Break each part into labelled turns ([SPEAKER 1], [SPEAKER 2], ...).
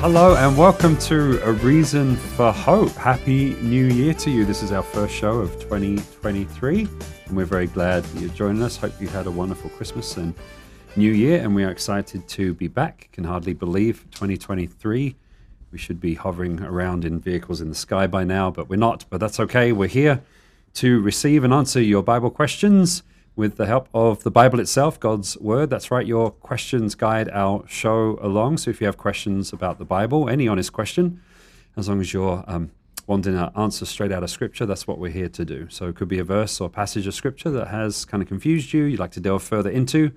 [SPEAKER 1] hello and welcome to A Reason for Hope. Happy New Year to you. This is our first show of 2023, and we're very glad that you're joining us. Hope you had a wonderful Christmas and New Year, and we are excited to be back. Can hardly believe 2023. We should be hovering around in vehicles in the sky by now, but we're not. But that's okay. We're here to receive and answer your Bible questions with the help of the Bible itself, God's Word. That's right, your questions guide our show along. So if you have questions about the Bible, any honest question, as long as you're um, wanting an answer straight out of Scripture, that's what we're here to do. So it could be a verse or passage of Scripture that has kind of confused you, you'd like to delve further into,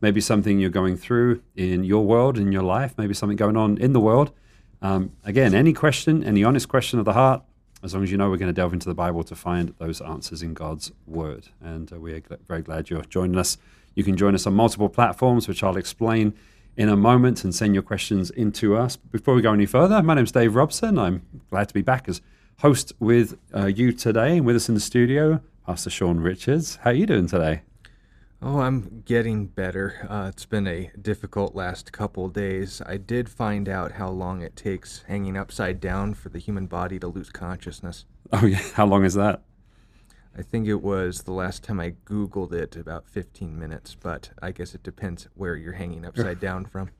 [SPEAKER 1] maybe something you're going through in your world, in your life, maybe something going on in the world. Um, again, any question, any honest question of the heart, as long as you know we're going to delve into the Bible to find those answers in God's Word. And uh, we are gl- very glad you're joining us. You can join us on multiple platforms, which I'll explain in a moment, and send your questions into us. Before we go any further, my name's Dave Robson. I'm glad to be back as host with uh, you today. And with us in the studio, Pastor Sean Richards. How are you doing today?
[SPEAKER 2] Oh, I'm getting better. Uh, it's been a difficult last couple days. I did find out how long it takes hanging upside down for the human body to lose consciousness.
[SPEAKER 1] Oh, yeah. How long is that?
[SPEAKER 2] I think it was the last time I Googled it about 15 minutes, but I guess it depends where you're hanging upside down from.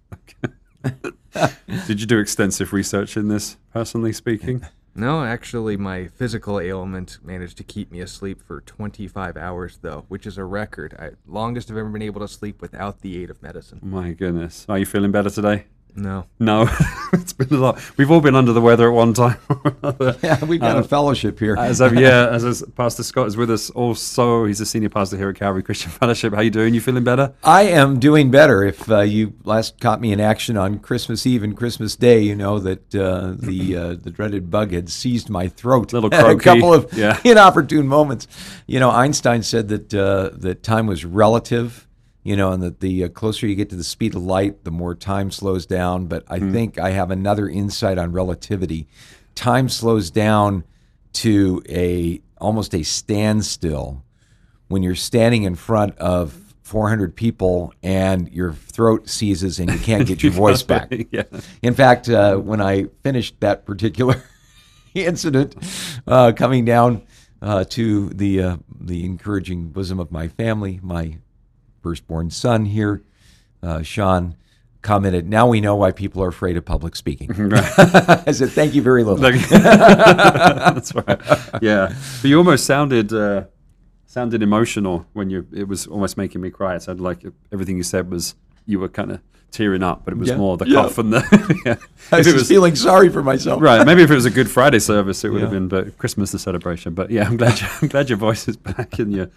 [SPEAKER 1] Did you do extensive research in this, personally speaking?
[SPEAKER 2] No, actually, my physical ailment managed to keep me asleep for 25 hours, though, which is a record. I, longest I've ever been able to sleep without the aid of medicine.
[SPEAKER 1] My goodness. Are you feeling better today?
[SPEAKER 2] No.
[SPEAKER 1] No, it's been a lot. We've all been under the weather at one time or another.
[SPEAKER 3] Yeah, we've got
[SPEAKER 1] Uh,
[SPEAKER 3] a fellowship here.
[SPEAKER 1] As of, yeah, as, as Pastor Scott is with us also. He's a senior pastor here at Calvary Christian Fellowship. How you doing? You feeling better?
[SPEAKER 3] I am doing better. If uh, you last caught me in action on Christmas Eve and Christmas Day, you know that uh, the uh, the dreaded bug had seized my throat.
[SPEAKER 1] Little
[SPEAKER 3] at a couple of
[SPEAKER 1] yeah.
[SPEAKER 3] inopportune moments. You know, Einstein said that uh, that time was relative. You know, and that the uh, closer you get to the speed of light, the more time slows down. But I
[SPEAKER 1] Hmm.
[SPEAKER 3] think I have another insight on relativity. Time slows down to a almost a standstill when you're standing in front of 400 people and your throat seizes and you can't get your voice back.
[SPEAKER 1] yeah.
[SPEAKER 3] In fact, uh, when I finished that particular incident, uh, coming down uh, to the uh, the encouraging bosom of my family, my firstborn son here, uh, Sean, commented, "Now we know why people are afraid of public speaking." I said, "Thank you very little."
[SPEAKER 1] That's right. Yeah, but you almost sounded uh, sounded emotional when you. It was almost making me cry. It sounded like everything you said was you were kind of tearing up, but it was
[SPEAKER 3] Yeah.
[SPEAKER 1] more the
[SPEAKER 3] Yeah.
[SPEAKER 1] cough and the. yeah.
[SPEAKER 3] I was,
[SPEAKER 1] was
[SPEAKER 3] feeling sorry for myself.
[SPEAKER 1] right, maybe if it was a Good Friday service, it would have been. But Christmas the celebration. But yeah, I'm glad. You, I'm glad your voice is back and you're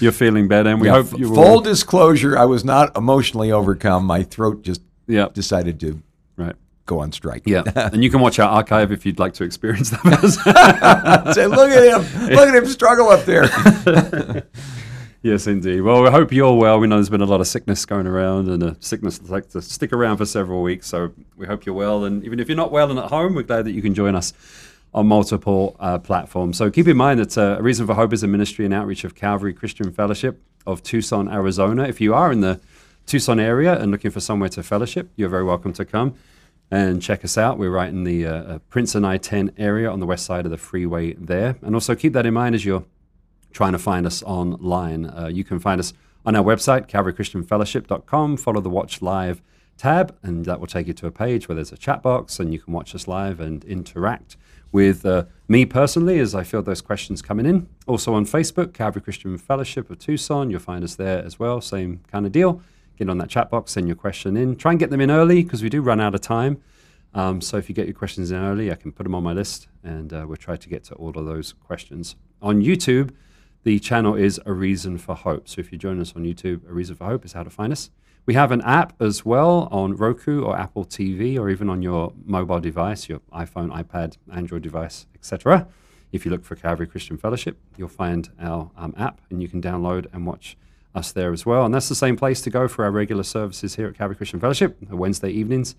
[SPEAKER 1] you're feeling better. And we hope you will.
[SPEAKER 3] full disclosure, I was not emotionally overcome. My throat just
[SPEAKER 1] Yeah.
[SPEAKER 3] decided to
[SPEAKER 1] Right.
[SPEAKER 3] go on strike.
[SPEAKER 1] Yeah, and you can watch our archive if you'd like to experience that.
[SPEAKER 3] Say, look at him. Look at him struggle up there.
[SPEAKER 1] Yes, indeed. Well, we hope you're well. We know there's been a lot of sickness going around, and a sickness like to stick around for several weeks. So we hope you're well. And even if you're not well and at home, we're glad that you can join us on multiple uh, platforms. So keep in mind that uh, A Reason for Hope is a ministry and outreach of Calvary Christian Fellowship of Tucson, Arizona. If you are in the Tucson area and looking for somewhere to fellowship, you're very welcome to come and check us out. We're right in the uh, uh, Princeton I 10 area on the west side of the freeway there. And also keep that in mind as you're trying to find us online. Uh, you can find us on our website, calvarychristianfellowship.com. Follow the Watch Live tab, and that will take you to a page where there's a chat box, and you can watch us live and interact with uh, me personally as I field those questions coming in. Also on Facebook, Calvary Christian Fellowship of Tucson. You'll find us there as well. Same kind of deal. Get on that chat box, send your question in. Try and get them in early because we do run out of time. Um, so if you get your questions in early, I can put them on my list, and uh, we'll try to get to all of those questions. On YouTube, the channel is A Reason for Hope. So if you join us on YouTube, A Reason for Hope is how to find us. We have an app as well on Roku or Apple TV or even on your mobile device, your iPhone, iPad, Android device, etc. If you look for Calvary Christian Fellowship, you'll find our um, app and you can download and watch us there as well. And that's the same place to go for our regular services here at Calvary Christian Fellowship, Wednesday evenings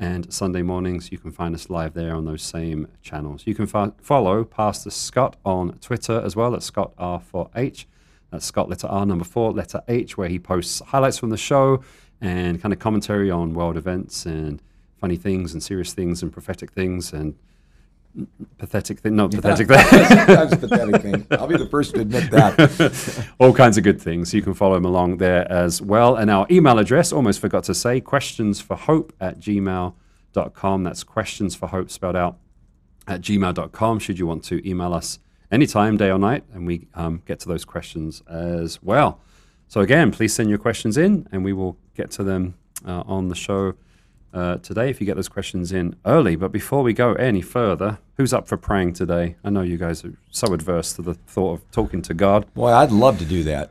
[SPEAKER 1] and Sunday mornings. You can find us live there on those same channels. You can fo- follow Pastor Scott on Twitter as well at Scott R4H. That's Scott letter R number four, letter H, where he posts highlights from the show and kind of commentary on world events and funny things and serious things and prophetic things and pathetic thing, no pathetic thing.
[SPEAKER 3] Sometimes pathetic thing. I'll be the first to admit that.
[SPEAKER 1] all kinds of good things. You can follow him along there as well. And our email address, almost forgot to say, questions for hope at gmail.com. That's questions for hope spelled out at gmail.com. Should you want to email us anytime, day or night, and we um, get to those questions as well. So, again, please send your questions in and we will get to them uh, on the show uh, today if you get those questions in early. But before we go any further, who's up for praying today? I know you guys are so adverse to the thought of talking to God.
[SPEAKER 3] Boy, I'd love to do that.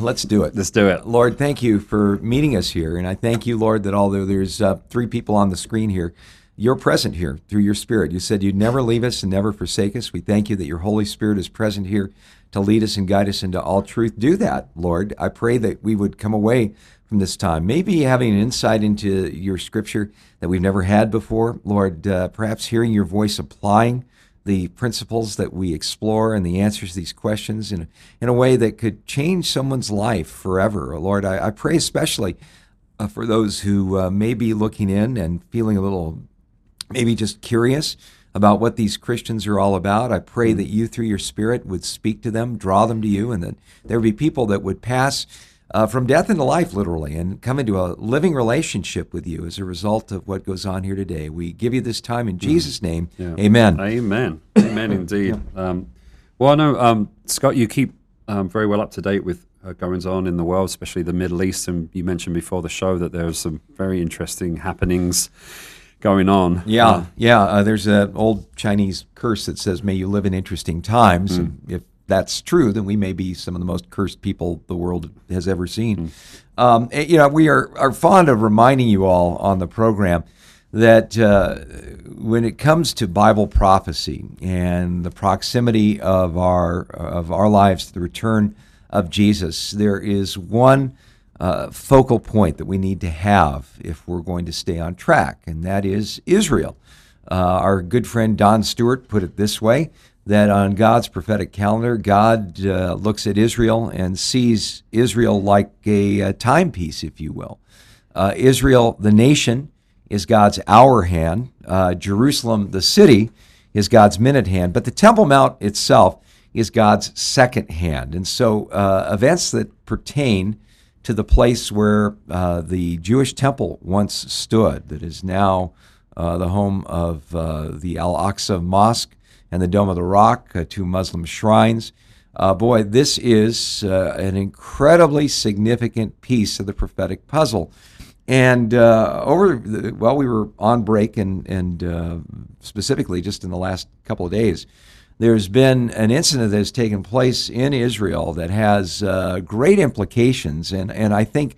[SPEAKER 3] Let's do it.
[SPEAKER 1] Let's do it.
[SPEAKER 3] Lord, thank you for meeting us here. And I thank you, Lord, that although there's uh, three people on the screen here, you're present here through your Spirit. You said you'd never leave us and never forsake us. We thank you that your Holy Spirit is present here to lead us and guide us into all truth. Do that, Lord. I pray that we would come away from this time, maybe having an insight into your scripture that we've never had before. Lord, uh, perhaps hearing your voice applying the principles that we explore and the answers to these questions in a, in a way that could change someone's life forever. Lord, I, I pray especially uh, for those who uh, may be looking in and feeling a little, maybe just curious about what these Christians are all about. I pray that you, through your Spirit, would speak to them, draw them to you, and that there would be people that would pass uh, from death into life, literally, and come into a living relationship with you as a result of what goes on here today. We give you this time in mm. Jesus' name. Yeah. Amen.
[SPEAKER 1] Amen. Amen, indeed. Um, well, I know, um, Scott, you keep um, very well up to date with uh, goings on in the world, especially the Middle East. And you mentioned before the show that there are some very interesting happenings going on.
[SPEAKER 3] Yeah, uh, yeah. Uh, there's an old Chinese curse that says, "May you live in interesting times." Mm. And if that's true, then we may be some of the most cursed people the world has ever seen. Mm. Um, eh, you know, we are, are fond of reminding you all on the program that uh, when it comes to Bible prophecy and the proximity of our of our lives to the return of Jesus, there is one uh, focal point that we need to have if we're going to stay on track, and that is Israel. Uh, our good friend Don Stewart put it this way that on God's prophetic calendar, God uh, looks at Israel and sees Israel like a, a timepiece, if you will. Uh, Israel, the nation, is God's hour hand. Uh, Jerusalem, the city, is God's minute hand. But the Temple Mount itself is God's second hand. And so uh, events that pertain to the place where uh, the Jewish temple once stood, that is now uh, the home of the Al Aqsa Mosque, and the Dome of the Rock, uh, two Muslim shrines. Uh, boy, this is uh, an incredibly significant piece of the prophetic puzzle. And uh, over, the, well, we were on break, and, and uh, specifically just in the last couple of days, there's been an incident that has taken place in Israel that has uh, great implications, and, and I think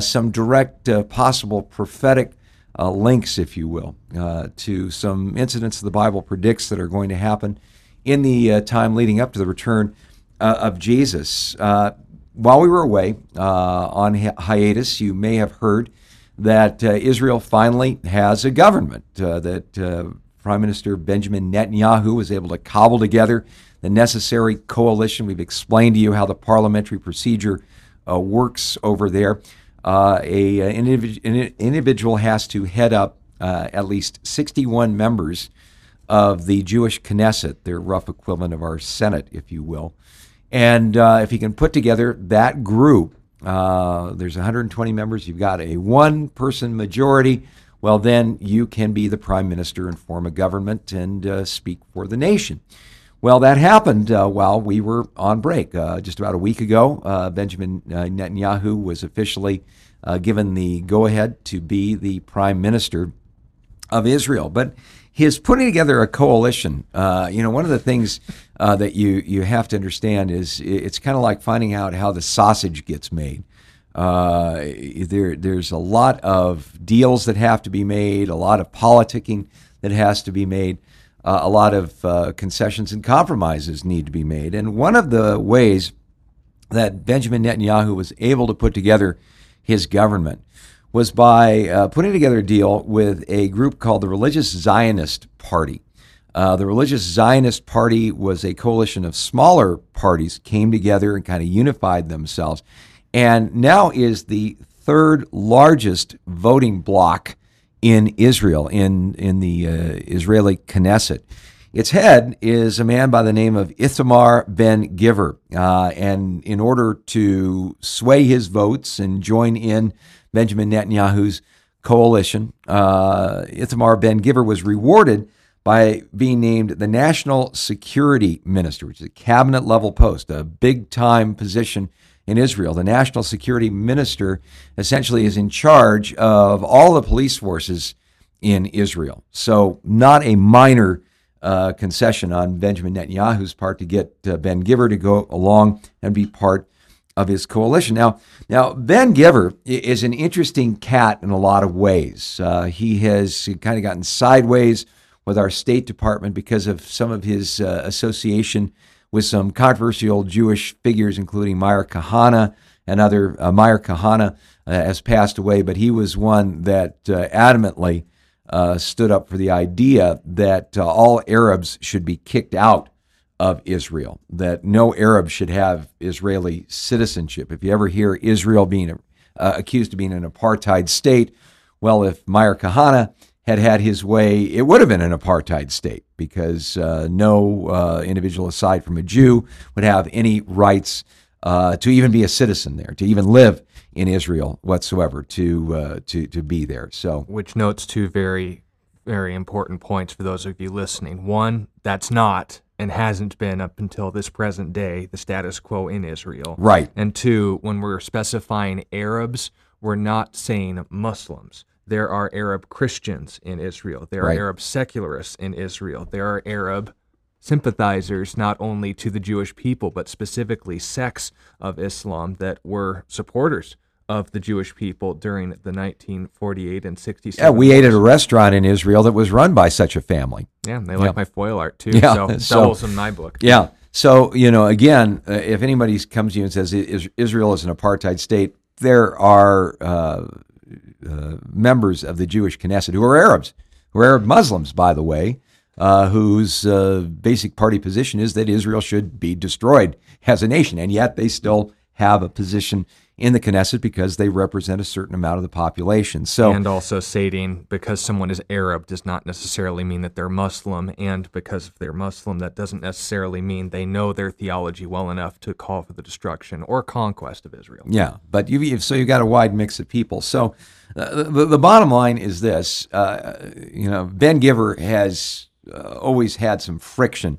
[SPEAKER 3] some direct possible prophetic uh, links, if you will, uh, to some incidents the Bible predicts that are going to happen in the uh, time leading up to the return uh, of Jesus. Uh, while we were away uh, on hi- hiatus, you may have heard that Israel finally has a government, that Prime Minister Benjamin Netanyahu was able to cobble together the necessary coalition. We've explained to you how the parliamentary procedure works over there uh, a, an, an, individual has to head up uh, at least 61 members of the Jewish Knesset, their rough equivalent of our Senate, if you will. And uh, if he can put together that group, uh, there's 120 members, you've got a one person majority, well, then you can be the prime minister and form a government and uh, speak for the nation. Well, that happened uh, while we were on break. Uh, just about a week ago, uh, Benjamin uh, Netanyahu was officially uh, given the go ahead to be the prime minister of Israel. But his putting together a coalition, uh, you know, one of the things that you, you have to understand is it's kind of like finding out how the sausage gets made. there, there's a lot of deals that have to be made, a lot of politicking that has to be made uh, a lot of uh, concessions and compromises need to be made. And one of the ways that Benjamin Netanyahu was able to put together his government was by uh, putting together a deal with a group called the Religious Zionist Party. Uh, the Religious Zionist Party was a coalition of smaller parties, came together and kind of unified themselves, and now is the third largest voting bloc in Israel, in, in the uh, Israeli Knesset. Its head is a man by the name of Itamar Ben Gvir. Uh, and in order to sway his votes and join in Benjamin Netanyahu's coalition, uh, Itamar Ben Gvir was rewarded by being named the National Security Minister, which is a cabinet level post, a big time position in Israel. The National Security Minister essentially is in charge of all the police forces in Israel. So, not a minor uh, concession on Benjamin Netanyahu's part to get uh, Ben Gvir to go along and be part of his coalition. Now, now Ben Gvir is an interesting cat in a lot of ways. Uh, he has kind of gotten sideways with our State Department because of some of his uh, association with some controversial Jewish figures, including Meir Kahane. and other. Uh, Meir Kahane uh, has passed away, but he was one that uh, adamantly uh, stood up for the idea that uh, all Arabs should be kicked out of Israel, that no Arab should have Israeli citizenship. If you ever hear Israel being accused of being an apartheid state, well, if Meir Kahane had had his way, it would have been an apartheid state because uh, no uh, individual aside from a Jew would have any rights uh, to even be a citizen there, to even live in Israel whatsoever, to uh, to to be there. So,
[SPEAKER 2] which notes two very very important points for those of you listening. One, that's not and hasn't been up until this present day the status quo in Israel.
[SPEAKER 3] Right.
[SPEAKER 2] And two, when we're specifying Arabs, we're not saying Muslims there are Arab Christians in Israel. There right. are Arab secularists in Israel. There are Arab sympathizers not only to the Jewish people, but specifically sects of Islam that were supporters of the Jewish people during the 1948 and 67.
[SPEAKER 3] Yeah, we wars. ate at a restaurant in Israel that was run by such a family.
[SPEAKER 2] Yeah, they like yeah. my foil art too. Yeah, so, so doubles in my book.
[SPEAKER 3] Yeah. So, you know, again, uh, if anybody comes to you and says Israel is an apartheid state, there are uh, uh, members of the Jewish Knesset who are Arabs, who are Arab Muslims, by the way, uh, whose uh, basic party position is that Israel should be destroyed as a nation, and yet they still have a position in the Knesset because they represent a certain amount of the population. So
[SPEAKER 2] and also stating because someone is Arab does not necessarily mean that they're Muslim, and because if they're Muslim, that doesn't necessarily mean they know their theology well enough to call for the destruction or conquest of Israel.
[SPEAKER 3] Yeah, but you so you've got a wide mix of people. So the, the bottom line is this: uh, you know, Ben Gvir has uh, always had some friction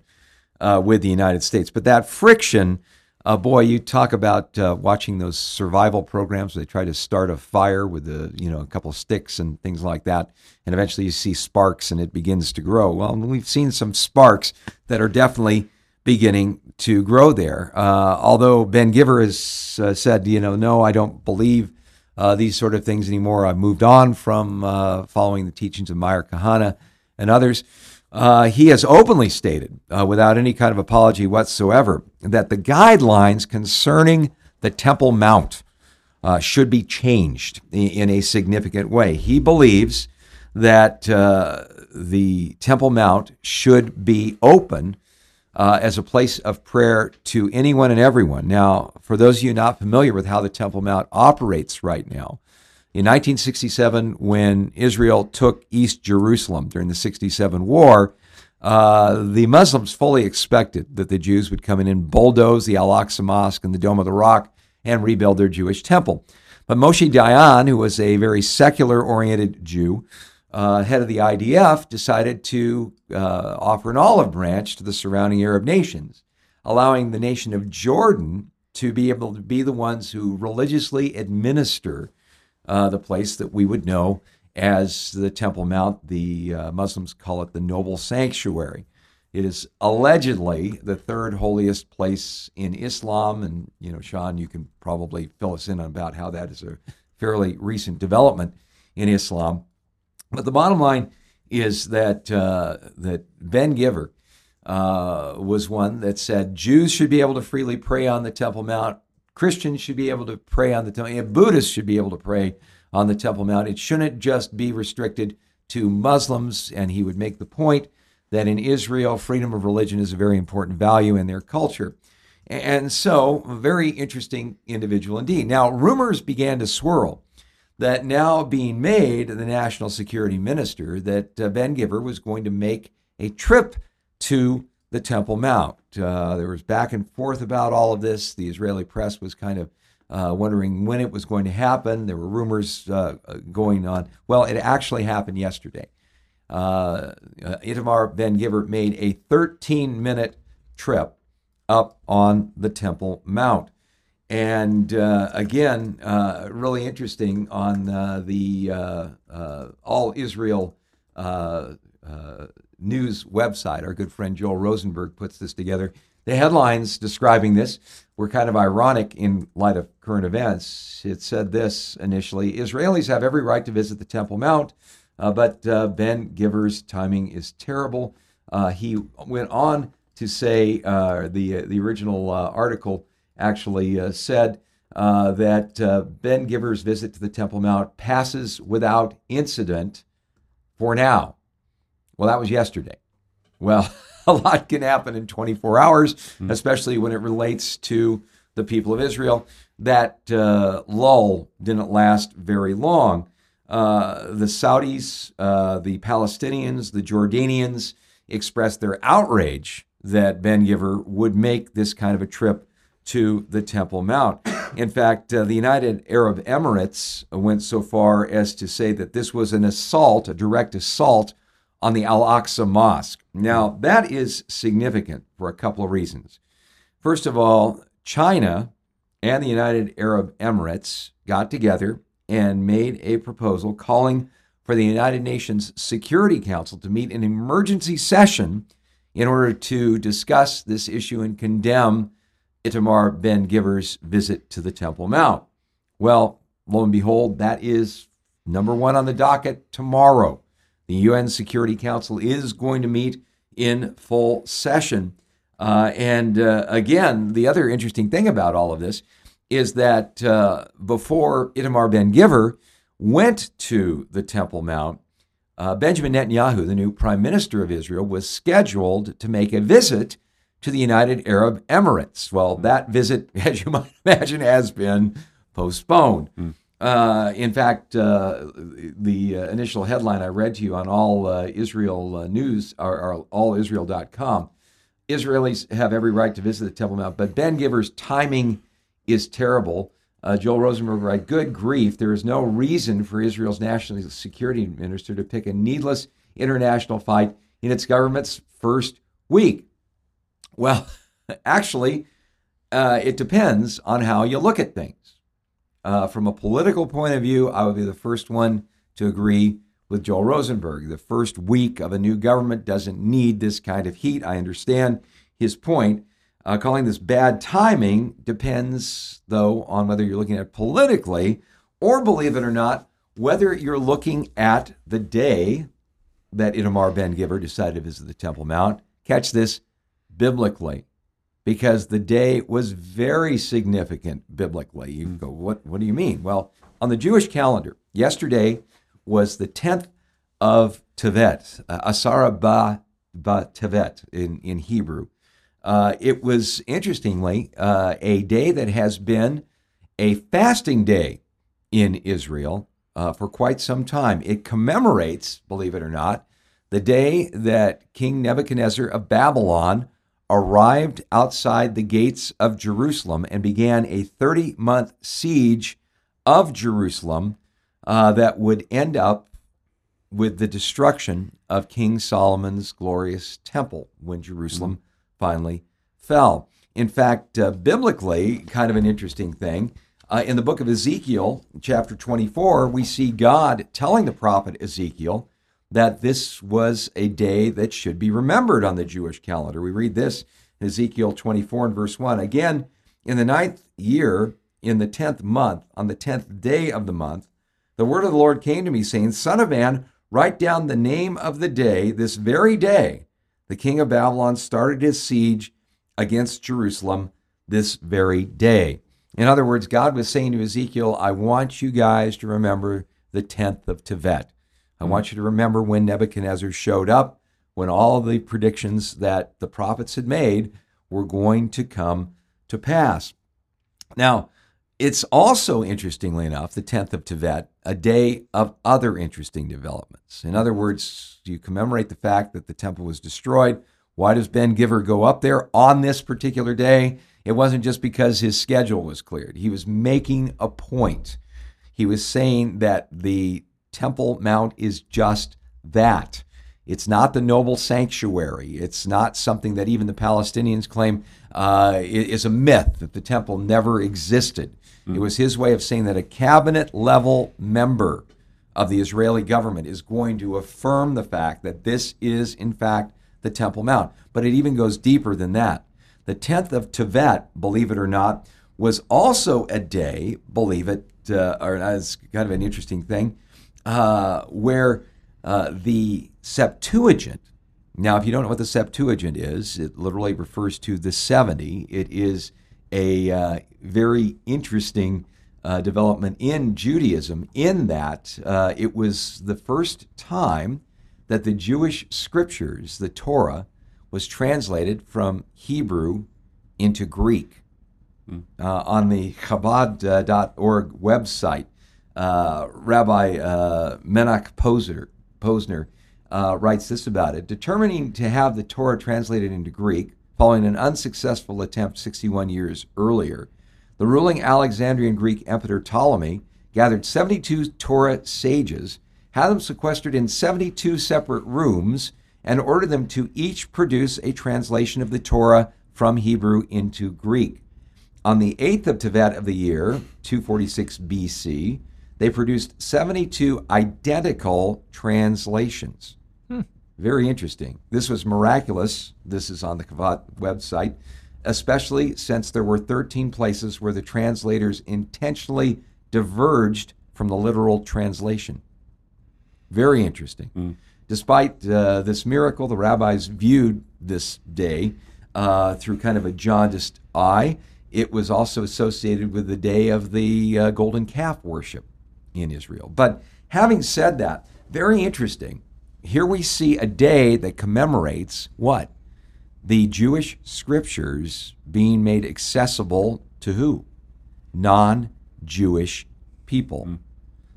[SPEAKER 3] uh, with the United States, but that friction uh, boy, you talk about uh, watching those survival programs where they try to start a fire with a you know a couple of sticks and things like that, and eventually you see sparks and it begins to grow. Well, we've seen some sparks that are definitely beginning to grow there. Although Ben Gvir has said, you know, no, I don't believe uh, these sort of things anymore. I've moved on from uh, following the teachings of Meir Kahane and others. Uh, he has openly stated, uh, without any kind of apology whatsoever, that the guidelines concerning the Temple Mount uh, should be changed in a significant way. He believes that uh, the Temple Mount should be open uh, as a place of prayer to anyone and everyone. Now, for those of you not familiar with how the Temple Mount operates right now, in 1967, when Israel took East Jerusalem during the 67 war, uh, the Muslims fully expected that the Jews would come in and bulldoze the Al Aqsa Mosque and the Dome of the Rock and rebuild their Jewish temple. But Moshe Dayan, who was a very secular oriented Jew, uh, head of the IDF, decided to uh, offer an olive branch to the surrounding Arab nations, allowing the nation of Jordan to be able to be the ones who religiously administer uh, the place that we would know as the Temple Mount. The uh, Muslims call it the Noble Sanctuary. It is allegedly the third holiest place in Islam, and you know, Sean, you can probably fill us in about how that is a fairly recent development in Islam. But the bottom line is that uh, that Ben Gvir uh, was one that said Jews should be able to freely pray on the Temple Mount Christians should be able to pray on the temple, and Buddhists should be able to pray on the Temple Mount. It shouldn't just be restricted to Muslims. And he would make the point that in Israel, freedom of religion is a very important value in their culture. And so, a very interesting individual indeed. Now, rumors began to swirl that now being made the national security minister that uh, Ben Gvir was going to make a trip to the Temple Mount. Uh, there was back and forth about all of this. The Israeli press was kind of uh, wondering when it was going to happen. There were rumors uh, going on. Well, it actually happened yesterday. Uh, uh, Itamar Ben Gvir made a 13 minute trip up on the Temple Mount. And uh, again, uh, really interesting on uh, the uh, uh, All Israel uh, news website. Our good friend Joel Rosenberg puts this together. The headlines describing this were kind of ironic in light of current events. It said this initially Israelis have every right to visit the Temple Mount, but Ben Gvir's timing is terrible. he went on to say the, the original article actually uh, said uh, that uh, Ben Gvir's visit to the Temple Mount passes without incident for now. Well, that was yesterday. Well, a lot can happen in 24 hours, mm-hmm. especially when it relates to the people of Israel. That uh, lull didn't last very long. Uh, the Saudis, uh, the Palestinians, the Jordanians expressed their outrage that Ben Gvir would make this kind of a trip to the Temple Mount. In fact, uh, the United Arab Emirates went so far as to say that this was an assault, a direct assault on the Al Aqsa Mosque. Now, that is significant for a couple of reasons. First of all, China and the United Arab Emirates got together and made a proposal calling for the United Nations Security Council to meet an emergency session in order to discuss this issue and condemn Itamar Ben Gvir's visit to the Temple Mount. Well, lo and behold, that is number one on the docket tomorrow. The UN Security Council is going to meet in full session. Uh, and uh, again, the other interesting thing about all of this is that uh, before Itamar Ben Gvir went to the Temple Mount, uh, Benjamin Netanyahu, the new prime minister of Israel, was scheduled to make a visit to the United Arab Emirates. Well, that visit, as you might imagine, has been postponed. Mm. Uh, in fact, uh, the uh, initial headline I read to you on all uh, Israel uh, news or, or allisrael.com Israelis have every right to visit the Temple Mount, but Ben Gvir's timing is terrible. Uh, Joel Rosenberg writes, Good grief, there is no reason for Israel's national security minister to pick a needless international fight in its government's first week. Well, actually, uh, it depends on how you look at things. Uh, from a political point of view, I would be the first one to agree with Joel Rosenberg. The first week of a new government doesn't need this kind of heat. I understand his point. Uh, calling this bad timing depends, though, on whether you're looking at politically or, believe it or not, whether you're looking at the day that Itamar Ben Gvir decided to visit the Temple Mount. Catch this biblically because the day was very significant biblically. You go, what, what do you mean? Well, on the Jewish calendar, yesterday was the 10th of Tevet, uh, Asara ba, ba Tevet in, in Hebrew. Uh, it was, interestingly, uh, a day that has been a fasting day in Israel uh, for quite some time. It commemorates, believe it or not, the day that King Nebuchadnezzar of Babylon arrived outside the gates of Jerusalem and began a 30 month siege of Jerusalem uh, that would end up with the destruction of King Solomon's glorious temple when Jerusalem mm-hmm. finally fell. In fact, uh, biblically, kind of an interesting thing. Uh, in the book of Ezekiel, chapter 24, we see God telling the prophet Ezekiel that this was a day that should be remembered on the Jewish calendar. We read this in Ezekiel 24 and verse 1. Again, in the ninth year, in the tenth month, on the tenth day of the month, the word of the Lord came to me, saying, Son of man, write down the name of the day, this very day, the king of Babylon started his siege against Jerusalem this very day. In other words, God was saying to Ezekiel, I want you guys to remember the 10th of Tevet. I want you to remember when Nebuchadnezzar showed up, when all the predictions that the prophets had made were going to come to pass. Now, it's also, interestingly enough, the 10th of Tevet, a day of other interesting developments. In other words, you commemorate the fact that the temple was destroyed. Why does Ben Gvir go up there on this particular day? It wasn't just because his schedule was cleared. He was making a point. He was saying that the Temple Mount is just that. It's not the noble sanctuary. It's not something that even the Palestinians claim uh, is a myth that the temple never existed. Mm. It was his way of saying that a cabinet level member of the Israeli government is going to affirm the fact that this is, in fact, the Temple Mount. But it even goes deeper than that. The 10th of Tevet, believe it or not, was also a day, believe it, uh, or it's kind of an interesting thing, uh, where uh, the Septuagint, now, if you don't know what the Septuagint is, it literally refers to the 70. It is a uh, very interesting uh, development in Judaism, in that uh, it was the first time that the Jewish scriptures, the Torah, was translated from Hebrew into Greek. Mm. on the Chabad.org website, uh, Rabbi uh, Menach Posner, Posner writes this about it Determining to have the Torah translated into Greek following an unsuccessful attempt 61 years earlier. The ruling Alexandrian Greek Emperor Ptolemy gathered 72 Torah sages, had them sequestered in 72 separate rooms, and ordered them to each produce a translation of the Torah from Hebrew into Greek. On the 8th of Tevet of the year, 246 BC, they produced 72 identical translations. Hmm. Very interesting. This was miraculous. This is on the Chabad website, especially since there were 13 places where the translators intentionally diverged from the literal translation. Very interesting. Mm. Despite uh, this miracle, the rabbis viewed this day uh, through kind of a jaundiced eye. It was also associated with the day of the uh, golden calf worship in Israel. But having said that, very interesting here we see a day that commemorates what? The Jewish scriptures being made accessible to who? Non Jewish people. Mm.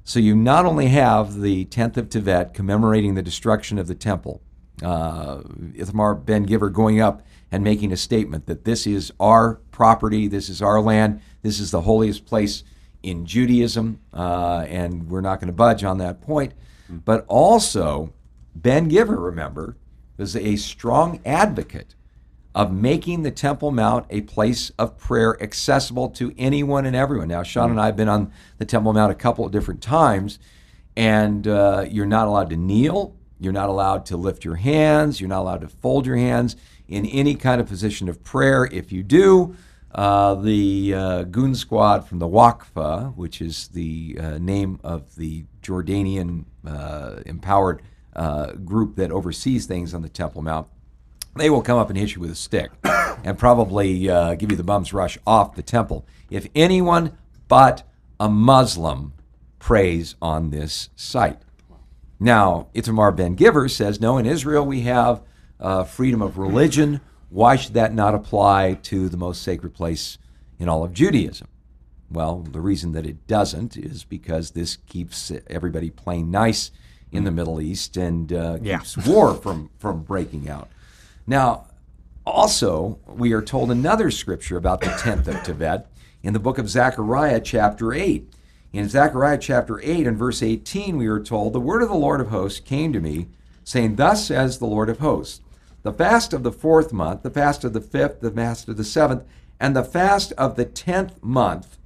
[SPEAKER 3] So you not only have the 10th of Tevet commemorating the destruction of the temple, uh, Itamar Ben Gvir going up and making a statement that this is our property, this is our land, this is the holiest place in Judaism, uh, and we're not going to budge on that point. But also, Ben Gvir, remember, was a strong advocate of making the Temple Mount a place of prayer accessible to anyone and everyone. Now, Sean and I have been on the Temple Mount a couple of different times, and uh, you're not allowed to kneel, you're not allowed to lift your hands, you're not allowed to fold your hands in any kind of position of prayer. If you do, uh, the uh, goon squad from the Waqfa, which is the uh, name of the Jordanian uh, empowered uh, group that oversees things on the Temple Mount, they will come up and hit you with a stick and probably uh, give you the bum's rush off the temple. If anyone but a Muslim prays on this site. Now, Itamar Ben Gvir says, no, in Israel we have freedom of religion. Why should that not apply to the most sacred place in all of Judaism? Well, the reason that it doesn't is because this keeps everybody playing nice in the Middle East and uh, yeah. keeps war from, from breaking out. Now, also, we are told another scripture about the 10th of Tevet in the book of Zechariah, chapter 8. In Zechariah chapter 8 and verse 18, we are told, The word of the Lord of hosts came to me, saying, Thus says the Lord of hosts, the fast of the fourth month, the fast of the fifth, the fast of the seventh, and the fast of the tenth month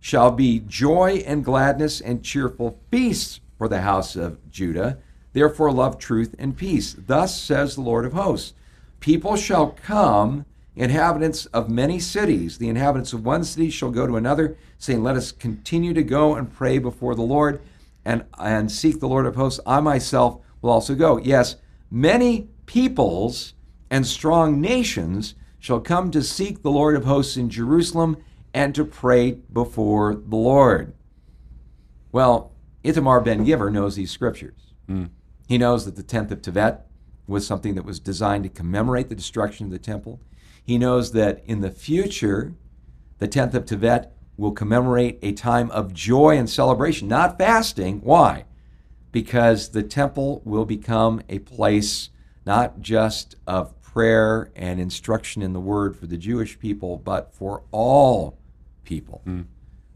[SPEAKER 3] shall be joy and gladness and cheerful feasts for the house of Judah. Therefore, love truth and peace. Thus says the Lord of hosts People shall come, inhabitants of many cities. The inhabitants of one city shall go to another, saying, Let us continue to go and pray before the Lord and, and seek the Lord of hosts. I myself will also go. Yes, many peoples and strong nations shall come to seek the Lord of hosts in Jerusalem and to pray before the Lord. Well, Itamar Ben Gvir knows these scriptures. Mm. He knows that the 10th of Tevet was something that was designed to commemorate the destruction of the temple. He knows that in the future, the 10th of Tevet will commemorate a time of joy and celebration, not fasting. Why? Because the temple will become a place not just of prayer and instruction in the word for the Jewish people, but for all people.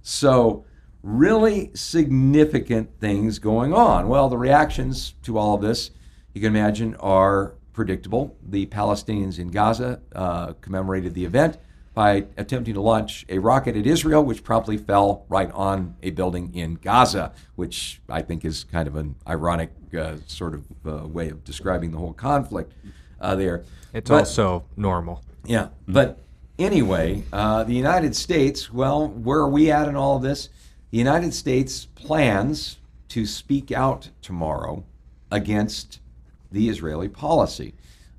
[SPEAKER 3] So, really significant things going on. Well, the reactions to all of this, you can imagine, are predictable. The Palestinians in Gaza uh, commemorated the event by attempting to launch a rocket at Israel, which promptly fell right on a building in Gaza, which I think is kind of an ironic uh, sort of uh, way of describing the whole conflict uh, there.
[SPEAKER 2] It's
[SPEAKER 3] But-
[SPEAKER 2] also normal.
[SPEAKER 3] yeah, but anyway, uh, the United States. Well, where are we at in all of this? The United States plans to speak out tomorrow against the Israeli policy.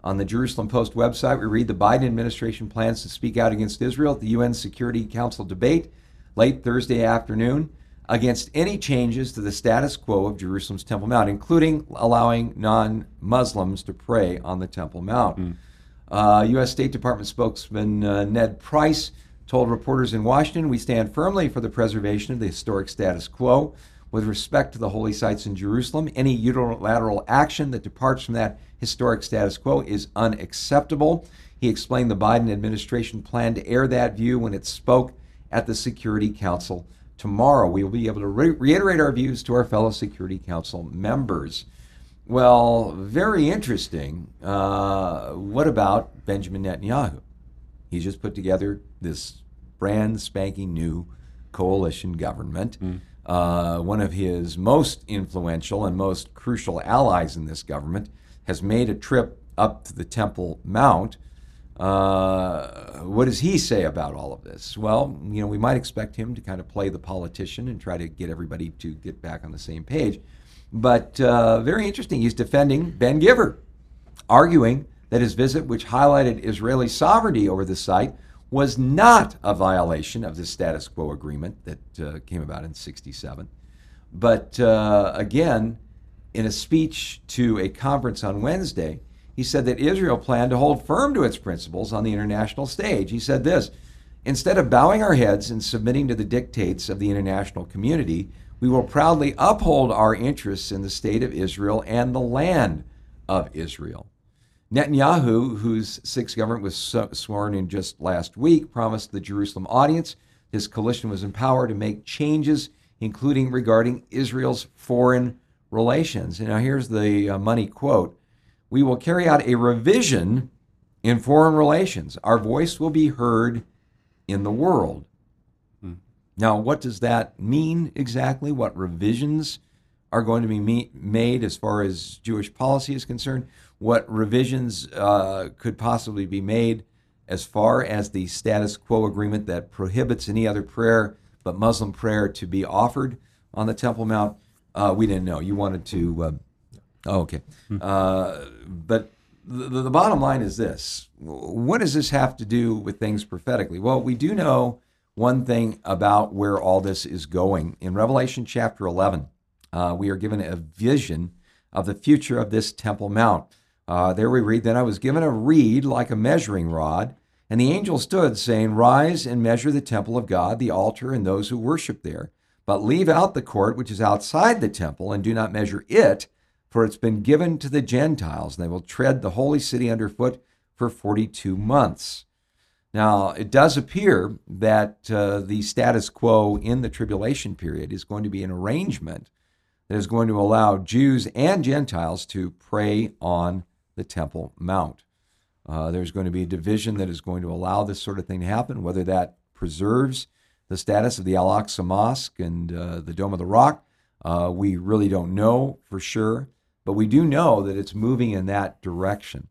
[SPEAKER 3] On the Jerusalem Post website, we read the Biden administration plans to speak out against Israel at the UN Security Council debate late Thursday afternoon against any changes to the status quo of Jerusalem's Temple Mount, including allowing non Muslims to pray on the Temple Mount. Uh, U.S. State Department spokesman uh, Ned Price told reporters in Washington, We stand firmly for the preservation of the historic status quo with respect to the holy sites in Jerusalem. Any unilateral action that departs from that historic status quo is unacceptable. He explained the Biden administration planned to air that view when it spoke at the Security Council tomorrow. We will be able to re- reiterate our views to our fellow Security Council members. Well, very interesting. Uh, what about Benjamin Netanyahu? He's just put together this brand spanking new coalition government. Uh, one of his most influential and most crucial allies in this government has made a trip up to the Temple Mount. Uh, what does he say about all of this? Well, you know, we might expect him to kind of play the politician and try to get everybody to get back on the same page. But uh, very interesting. He's defending Ben Gvir, arguing that his visit, which highlighted Israeli sovereignty over the site, was not a violation of the status quo agreement that uh, came about in 67. But uh, again, in a speech to a conference on Wednesday, he said that Israel planned to hold firm to its principles on the international stage. He said this Instead of bowing our heads and submitting to the dictates of the international community, we will proudly uphold our interests in the state of Israel and the land of Israel. Netanyahu, whose sixth government was so- sworn in just last week, promised the Jerusalem audience his coalition was empowered to make changes, including regarding Israel's foreign relations. Now here's the uh, money quote We will carry out a revision in foreign relations. Our voice will be heard in the world. Now, what does that mean exactly? What revisions are going to be me- made as far as Jewish policy is concerned? What revisions uh, could possibly be made as far as the status quo agreement that prohibits any other prayer but Muslim prayer to be offered on the Temple Mount? Uh, we didn't know. You wanted to. Uh, oh, okay. Uh, but the, the bottom line is this what does this have to do with things prophetically? Well, we do know one thing about where all this is going. In Revelation chapter 11, uh, we are given a vision of the future of this Temple Mount. Uh, there we read, Then I was given a reed like a measuring rod, and the angel stood, saying, Rise and measure the temple of God, the altar, and those who worship there. But leave out the court which is outside the temple, and do not measure it, for it's been given to the Gentiles, and they will tread the holy city underfoot for 42 months. Now, it does appear that uh, the status quo in the tribulation period is going to be an arrangement that is going to allow Jews and Gentiles to pray on the Temple Mount. Uh, there's going to be a division that is going to allow this sort of thing to happen, whether that preserves the status of the Al Aqsa Mosque and uh, the Dome of the Rock. Uh, we really don't know for sure, but we do know that it's moving in that direction.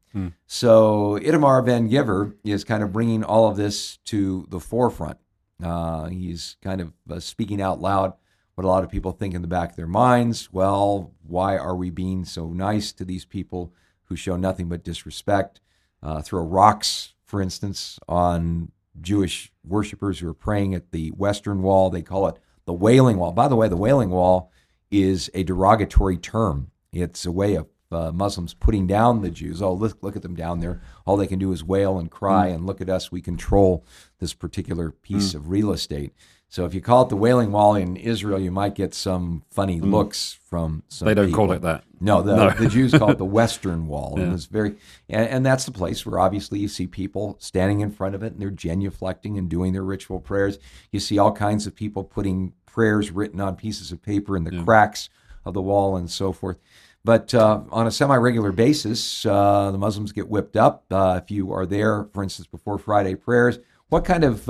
[SPEAKER 3] So Itamar Ben Gvir is kind of bringing all of this to the forefront. Uh, he's kind of uh, speaking out loud what a lot of people think in the back of their minds. Well, why are we being so nice to these people who show nothing but disrespect? Uh, throw rocks, for instance, on Jewish worshipers who are praying at the Western Wall. They call it the Wailing Wall. By the way, the Wailing Wall is a derogatory term. It's a way of uh, Muslims putting down the Jews. Oh, look, look at them down there. All they can do is wail and cry, and look at us. We control this particular piece of real estate. So if you call it the Wailing Wall in Israel, you might get some funny looks from some.
[SPEAKER 1] Mm. They don't
[SPEAKER 3] people.
[SPEAKER 1] call it that.
[SPEAKER 3] No, the,
[SPEAKER 1] No.
[SPEAKER 3] the Jews call it the Western Wall, and it's very, and, and that's the place where obviously you see people standing in front of it and they're genuflecting and doing their ritual prayers. You see all kinds of people putting prayers written on pieces of paper in the cracks of the wall and so forth. But uh, on a semi-regular basis, uh, the Muslims get whipped up. Uh, if you are there, for instance, before Friday prayers, what kind of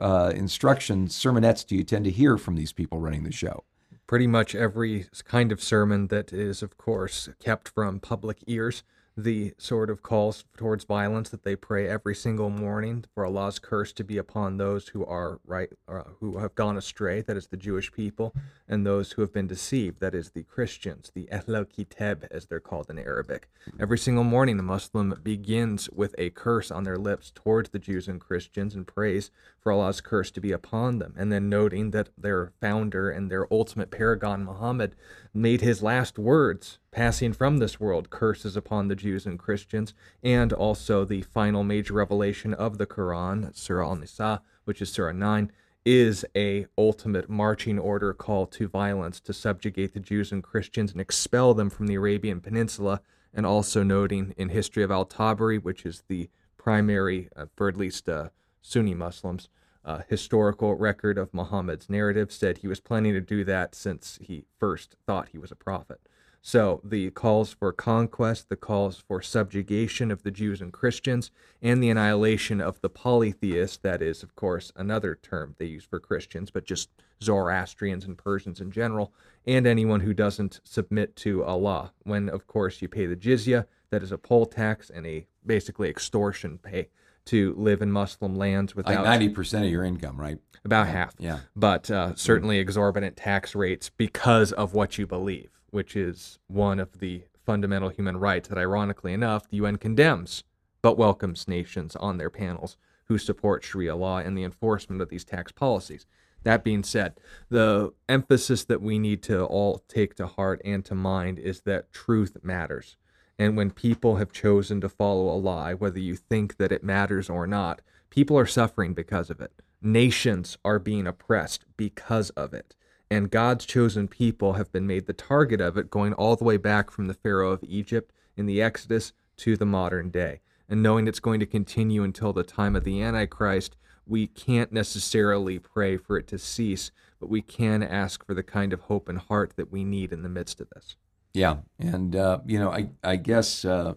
[SPEAKER 3] uh, instructions, sermonettes do you tend to hear from these people running the show?
[SPEAKER 2] pretty much every kind of sermon that is, of course, kept from public ears. The sort of calls towards violence that they pray every single morning for Allah's curse to be upon those who are right, uh, who have gone astray, that is the Jewish people, and those who have been deceived, that is the Christians, the Ahl Kitab, as they're called in Arabic. Every single morning, a Muslim begins with a curse on their lips towards the Jews and Christians and prays for Allah's curse to be upon them, and then noting that their founder and their ultimate paragon, Muhammad, made his last words passing from this world curses upon the Jews and Christians, and also the final major revelation of the Quran, Surah Al Nisa, which is Surah 9, is a ultimate marching order call to violence to subjugate the Jews and Christians and expel them from the Arabian Peninsula, and also noting in History of Al Tabari, which is the primary, uh, for at least uh, Sunni Muslims, uh, historical record of Muhammad's narrative, said he was planning to do that since he first thought he was a prophet. So the calls for conquest, the calls for subjugation of the Jews and Christians, and the annihilation of the polytheists, that is, of course, another term they use for Christians, but just Zoroastrians and Persians in general, and anyone who doesn't submit to Allah. When, of course, you pay the jizya, that is a poll tax and a basically extortion pay to live in Muslim lands
[SPEAKER 3] Like
[SPEAKER 2] without
[SPEAKER 3] ninety percent of your income, right?
[SPEAKER 2] about half
[SPEAKER 3] Yeah.
[SPEAKER 2] but uh, certainly exorbitant tax rates because of what you believe, which is one of the fundamental human rights that, ironically enough, the UN condemns but welcomes nations on their panels who support Sharia law and the enforcement of these tax policies. That being said, the emphasis that we need to all take to heart and to mind is that truth matters. And when people have chosen to follow a lie, whether you think that it matters or not, people are suffering because of it. Nations are being oppressed because of it. And God's chosen people have been made the target of it, going all the way back from the Pharaoh of Egypt in the Exodus to the modern day. And knowing it's going to continue until the time of the Antichrist, we can't necessarily pray for it to cease, but we can ask for the kind of hope and heart that we need in the midst of this.
[SPEAKER 3] Yeah, and uh, you know, I I guess uh,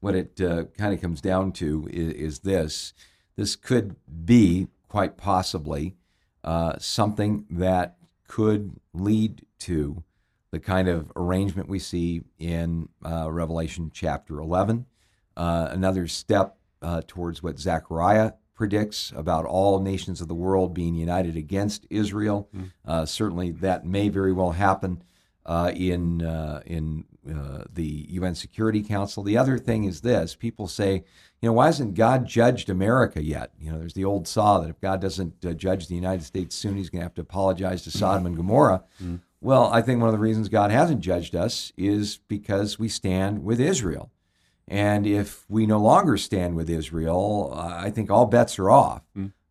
[SPEAKER 3] what it uh, kind of comes down to is, is this: this could be quite possibly uh, something that could lead to the kind of arrangement we see in uh, Revelation chapter 11. Uh, another step uh, towards what Zechariah predicts about all nations of the world being united against Israel. Uh, certainly, that may very well happen uh, in uh, in uh, the UN Security Council. The other thing is this: people say, you know, why hasn't God judged America yet? You know, there's the old saw that if God doesn't uh, judge the United States soon, He's going to have to apologize to Sodom and Gomorrah. Well, I think one of the reasons God hasn't judged us is because we stand with Israel. And if we no longer stand with Israel, uh, I think all bets are off.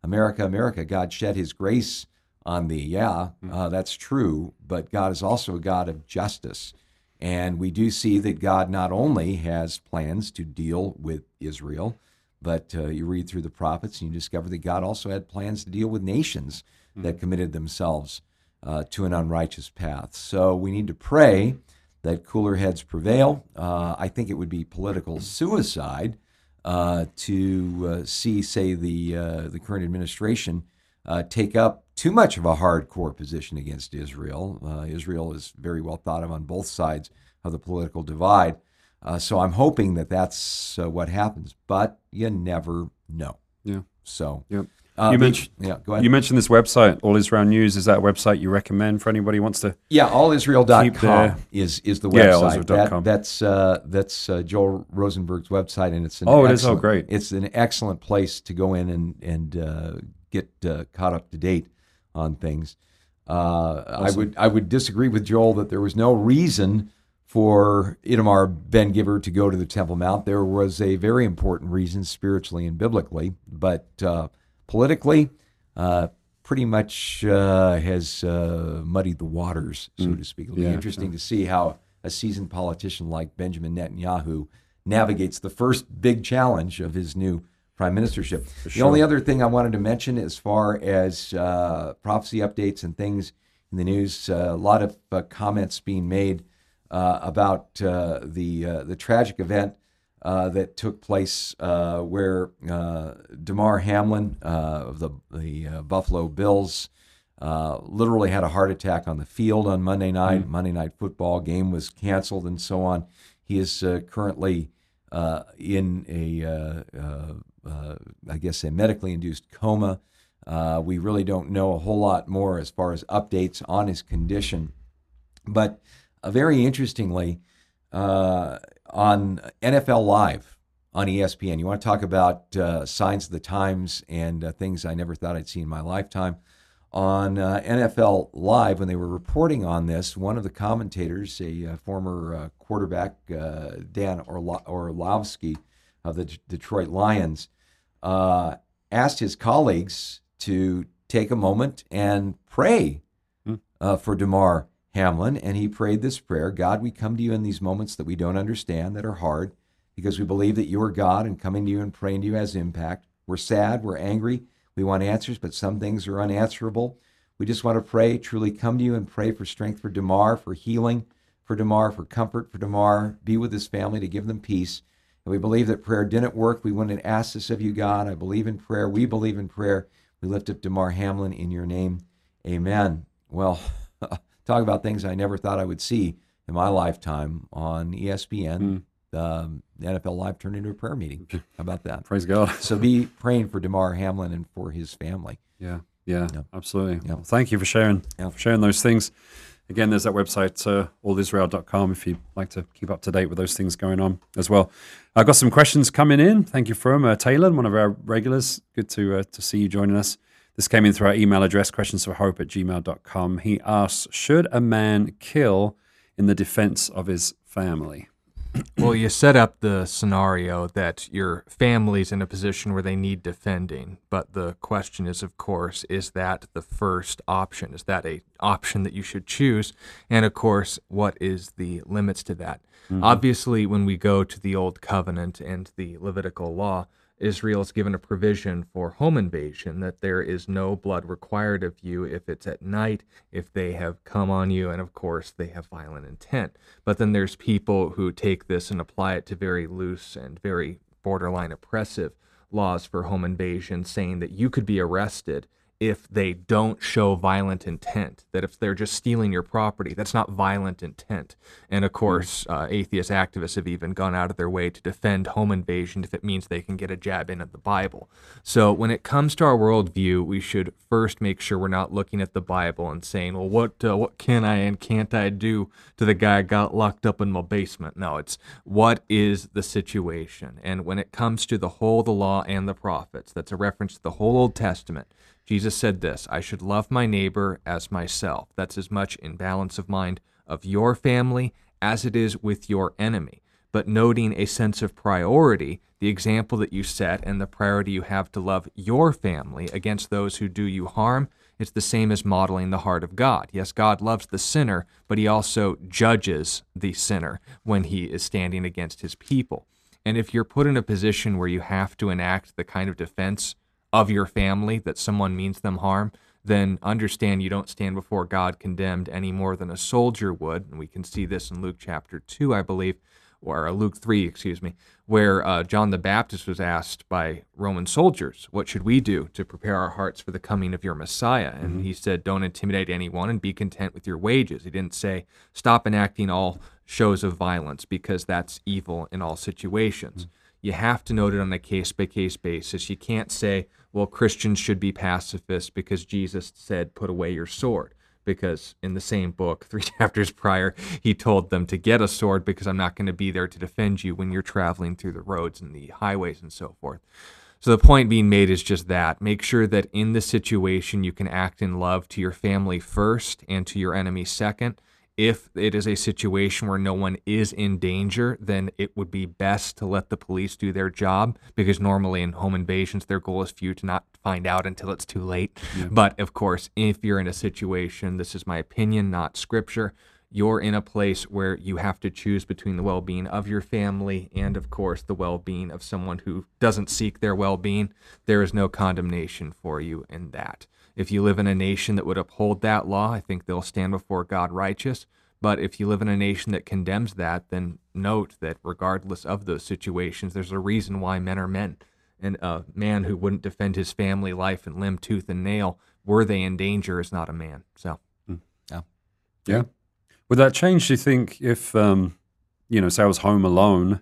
[SPEAKER 3] America, America, God shed his grace on thee. Yeah, uh, that's true. But God is also a God of justice. And we do see that God not only has plans to deal with Israel, but uh, you read through the prophets and you discover that God also had plans to deal with nations that committed themselves uh, to an unrighteous path. So we need to pray that cooler heads prevail. Uh, I think it would be political suicide uh, to uh, see, say, the uh, the current administration uh, take up too much of a hardcore position against Israel. Uh, Israel is very well thought of on both sides of the political divide. Uh, so I'm hoping that that's uh, what happens, but you never know.
[SPEAKER 1] Yeah.
[SPEAKER 3] So
[SPEAKER 1] Yep.
[SPEAKER 3] uh,
[SPEAKER 1] You
[SPEAKER 3] the-
[SPEAKER 1] mentioned-
[SPEAKER 3] yeah, go ahead.
[SPEAKER 1] You mentioned this website, All Israel News. Is that a website you recommend for anybody who wants to?
[SPEAKER 3] Yeah, allisrael.com is is the
[SPEAKER 1] Yeah,
[SPEAKER 3] website.
[SPEAKER 1] allisrael.com.
[SPEAKER 3] That, that's uh, that's uh, Joel Rosenberg's website, and it's an
[SPEAKER 1] Oh, it is? Oh, great.
[SPEAKER 3] It's an excellent place to go in and and uh, get uh, caught up to date on things. Uh, I would I would disagree with Joel that there was no reason for Itamar Ben Gvir to go to the Temple Mount. There was a very important reason spiritually and biblically, but uh, politically, uh, pretty much uh, has uh, muddied the waters, so to speak. It'll
[SPEAKER 1] Yeah,
[SPEAKER 3] be interesting to see how a seasoned politician like Benjamin Netanyahu navigates the first big challenge of his new prime ministership. The only other thing I wanted to mention, as far as uh, prophecy updates and things in the news, uh, a lot of uh, comments being made uh, about uh, the uh, the tragic event uh, that took place uh, where uh, Damar Hamlin uh, of the the uh, Buffalo Bills uh, literally had a heart attack on the field on Monday night. Monday night football game was canceled and so on. He is uh, currently uh, in a, I guess, a medically induced coma. Uh, we really don't know a whole lot more as far as updates on his condition. But uh, very interestingly, uh, on NFL Live on ESPN, you want to talk about uh, signs of the times and uh, things I never thought I'd see in my lifetime. On uh, NFL Live, when they were reporting on this, one of the commentators, a uh, former uh, quarterback, uh, Dan Orlo- Orlovsky of the D- Detroit Lions, uh, asked his colleagues to take a moment and pray uh, for Damar Hamlin, and he prayed this prayer God, we come to you in these moments that we don't understand, that are hard, because we believe that you are God, and coming to you and praying to you has impact. We're sad, we're angry, we want answers, but some things are unanswerable. We just want to pray, truly come to you and pray for strength for Damar, for healing for Damar, for comfort for Damar, be with his family to give them peace. And we believe that prayer didn't work. We went and asked this of you, God. I believe in prayer. We believe in prayer. We lift up Damar Hamlin in your name. Amen. Well, talk about things I never thought I would see in my lifetime on ESPN. Um, the NFL Live turned into a prayer meeting. How about that?
[SPEAKER 1] Praise God.
[SPEAKER 3] So be praying for Damar Hamlin and for his family.
[SPEAKER 1] Yeah, yeah,
[SPEAKER 3] Yeah.
[SPEAKER 1] absolutely.
[SPEAKER 3] Yeah.
[SPEAKER 1] Well, thank you for sharing,
[SPEAKER 3] Yeah.
[SPEAKER 1] for sharing those things. Again, there's that website, uh, allisrael.com, if you'd like to keep up to date with those things going on as well. I've got some questions coming in. Thank you from uh, Taylor, one of our regulars. Good to uh, to see you joining us. This came in through our email address, questionsforhope at gmail.com. He asks, should a man kill in the defense of his family?
[SPEAKER 2] Well, you set up the scenario that your family's in a position where they need defending, but the question is, of course, is that the first option? Is that a option that you should choose? And of course, what is the limits to that? Mm-hmm. Obviously, when we go to the Old Covenant and the Levitical law, Israel is given a provision for home invasion that there is no blood required of you if it's at night, if they have come on you, and of course they have violent intent. But then there's people who take this and apply it to very loose and very borderline oppressive laws for home invasion, saying that you could be arrested if they don't show violent intent, that if they're just stealing your property, that's not violent intent. And of course, uh, atheist activists have even gone out of their way to defend home invasion if it means they can get a jab in at the Bible. So when it comes to our worldview, we should first make sure we're not looking at the Bible and saying, well, what, uh, what can I and can't I do to the guy I got locked up in my basement? No, it's what is the situation? And when it comes to the whole, the law, and the prophets, that's a reference to the whole Old Testament. Jesus said this I should love my neighbor as myself. That's as much in balance of mind of your family as it is with your enemy. But noting a sense of priority, the example that you set, and the priority you have to love your family against those who do you harm, it's the same as modeling the heart of God. Yes, God loves the sinner, but he also judges the sinner when he is standing against his people. And if you're put in a position where you have to enact the kind of defense of your family that someone means them harm, then understand you don't stand before God condemned any more than a soldier would. And we can see this in Luke chapter 2, I believe, or Luke 3, excuse me, where uh, John the Baptist was asked by Roman soldiers, What should we do to prepare our hearts for the coming of your Messiah? And he said, Don't intimidate anyone and be content with your wages. He didn't say, Stop enacting all shows of violence because that's evil in all situations. You have to note it on a case by case basis. You can't say, well, Christians should be pacifists because Jesus said, put away your sword. Because in the same book, three chapters prior, he told them to get a sword because I'm not going to be there to defend you when you're traveling through the roads and the highways and so forth. So the point being made is just that. Make sure that in the situation you can act in love to your family first and to your enemy second. If it is a situation where no one is in danger, then it would be best to let the police do their job because normally in home invasions, their goal is for you to not find out until it's too late. Yeah. But of course, if you're in a situation, this is my opinion, not scripture, you're in a place where you have to choose between the well being of your family and, of course, the well being of someone who doesn't seek their well being. There is no condemnation for you in that. If you live in a nation that would uphold that law, I think they'll stand before God righteous. But if you live in a nation that condemns that, then note that regardless of those situations, there's a reason why men are men. And a man who wouldn't defend his family life and limb, tooth, and nail, were they in danger, is not a man. So,
[SPEAKER 3] hmm. yeah.
[SPEAKER 1] Yeah. Would that change, do you think, if, um, you know, say I was home alone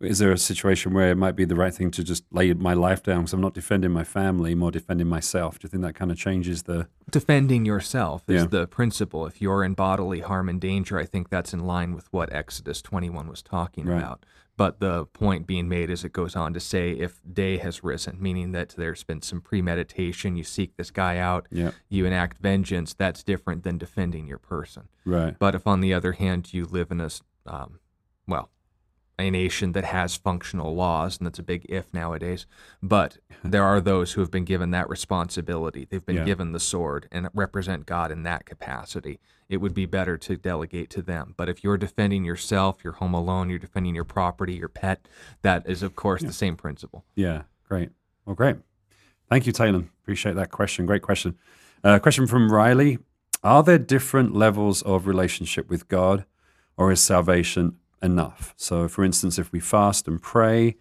[SPEAKER 1] is there a situation where it might be the right thing to just lay my life down because I'm not defending my family, more defending myself? Do you think that kind of changes the
[SPEAKER 2] defending yourself is yeah. the principle? If you're in bodily harm and danger, I think that's in line with what Exodus 21 was talking right. about. But the point being made is it goes on to say if day has risen, meaning that there's been some premeditation, you seek this guy out,
[SPEAKER 1] yeah.
[SPEAKER 2] you enact vengeance, that's different than defending your person.
[SPEAKER 1] Right.
[SPEAKER 2] But if on the other hand you live in a, um, well, a nation that has functional laws, and that's a big if nowadays. But there are those who have been given that responsibility. They've been yeah. given the sword and represent God in that capacity. It would be better to delegate to them. But if you're defending yourself, you're home alone, you're defending your property, your pet, that is, of course, yeah. the same principle.
[SPEAKER 1] Yeah, great. Well, great. Thank you, Taylor. Appreciate that question. Great question. Uh, question from Riley Are there different levels of relationship with God, or is salvation enough. So, for instance, if we fast and pray,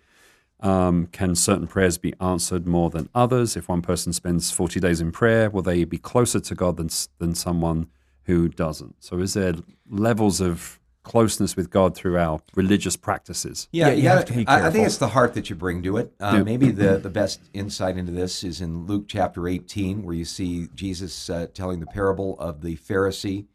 [SPEAKER 1] um, can certain prayers be answered more than others? If one person spends 40 days in prayer, will they be closer to God than, than someone who doesn't? So, is there levels of closeness with God through our religious practices?
[SPEAKER 3] Yeah, yeah you gotta, I, I, think it's the heart that you bring to it. Uh, yeah. Maybe the, the best insight into this is in Luke chapter 18, where you see Jesus uh, telling the parable of the Pharisee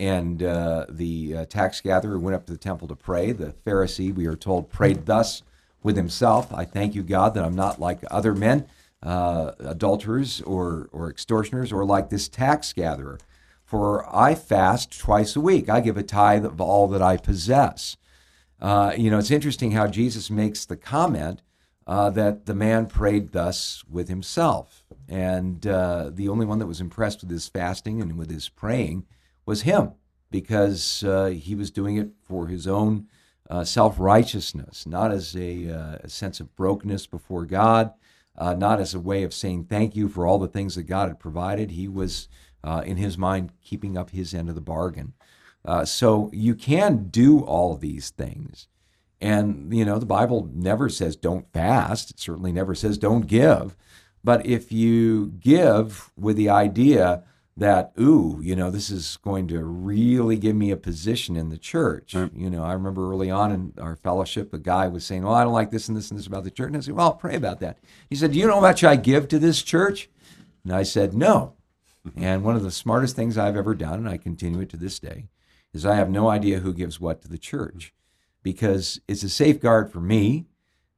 [SPEAKER 3] and uh, the uh, tax gatherer went up to the temple to pray. The Pharisee, we are told, prayed thus with himself I thank you, God, that I'm not like other men, uh, adulterers or, or extortioners, or like this tax gatherer. For I fast twice a week. I give a tithe of all that I possess. Uh, you know, it's interesting how Jesus makes the comment uh, that the man prayed thus with himself. And uh, the only one that was impressed with his fasting and with his praying was him because uh, he was doing it for his own uh, self righteousness, not as a, uh, a, sense of brokenness before God, uh, not as a way of saying thank you for all the things that God had provided. He was, uh, in his mind, keeping up his end of the bargain. Uh, so you can do all these things. And, you know, the Bible never says don't fast. It certainly never says don't give. But if you give with the idea that ooh you know this is going to really give me a position in the church. Right. you know i remember early on in our fellowship a guy was saying well i don't like this and this and this about the church. And i said well I'll pray about that. He said do you know how much i give to this church? And i said no. Mm-hmm. And one of the smartest things i've ever done and i continue it to this day is i have no idea who gives what to the church because it's a safeguard for me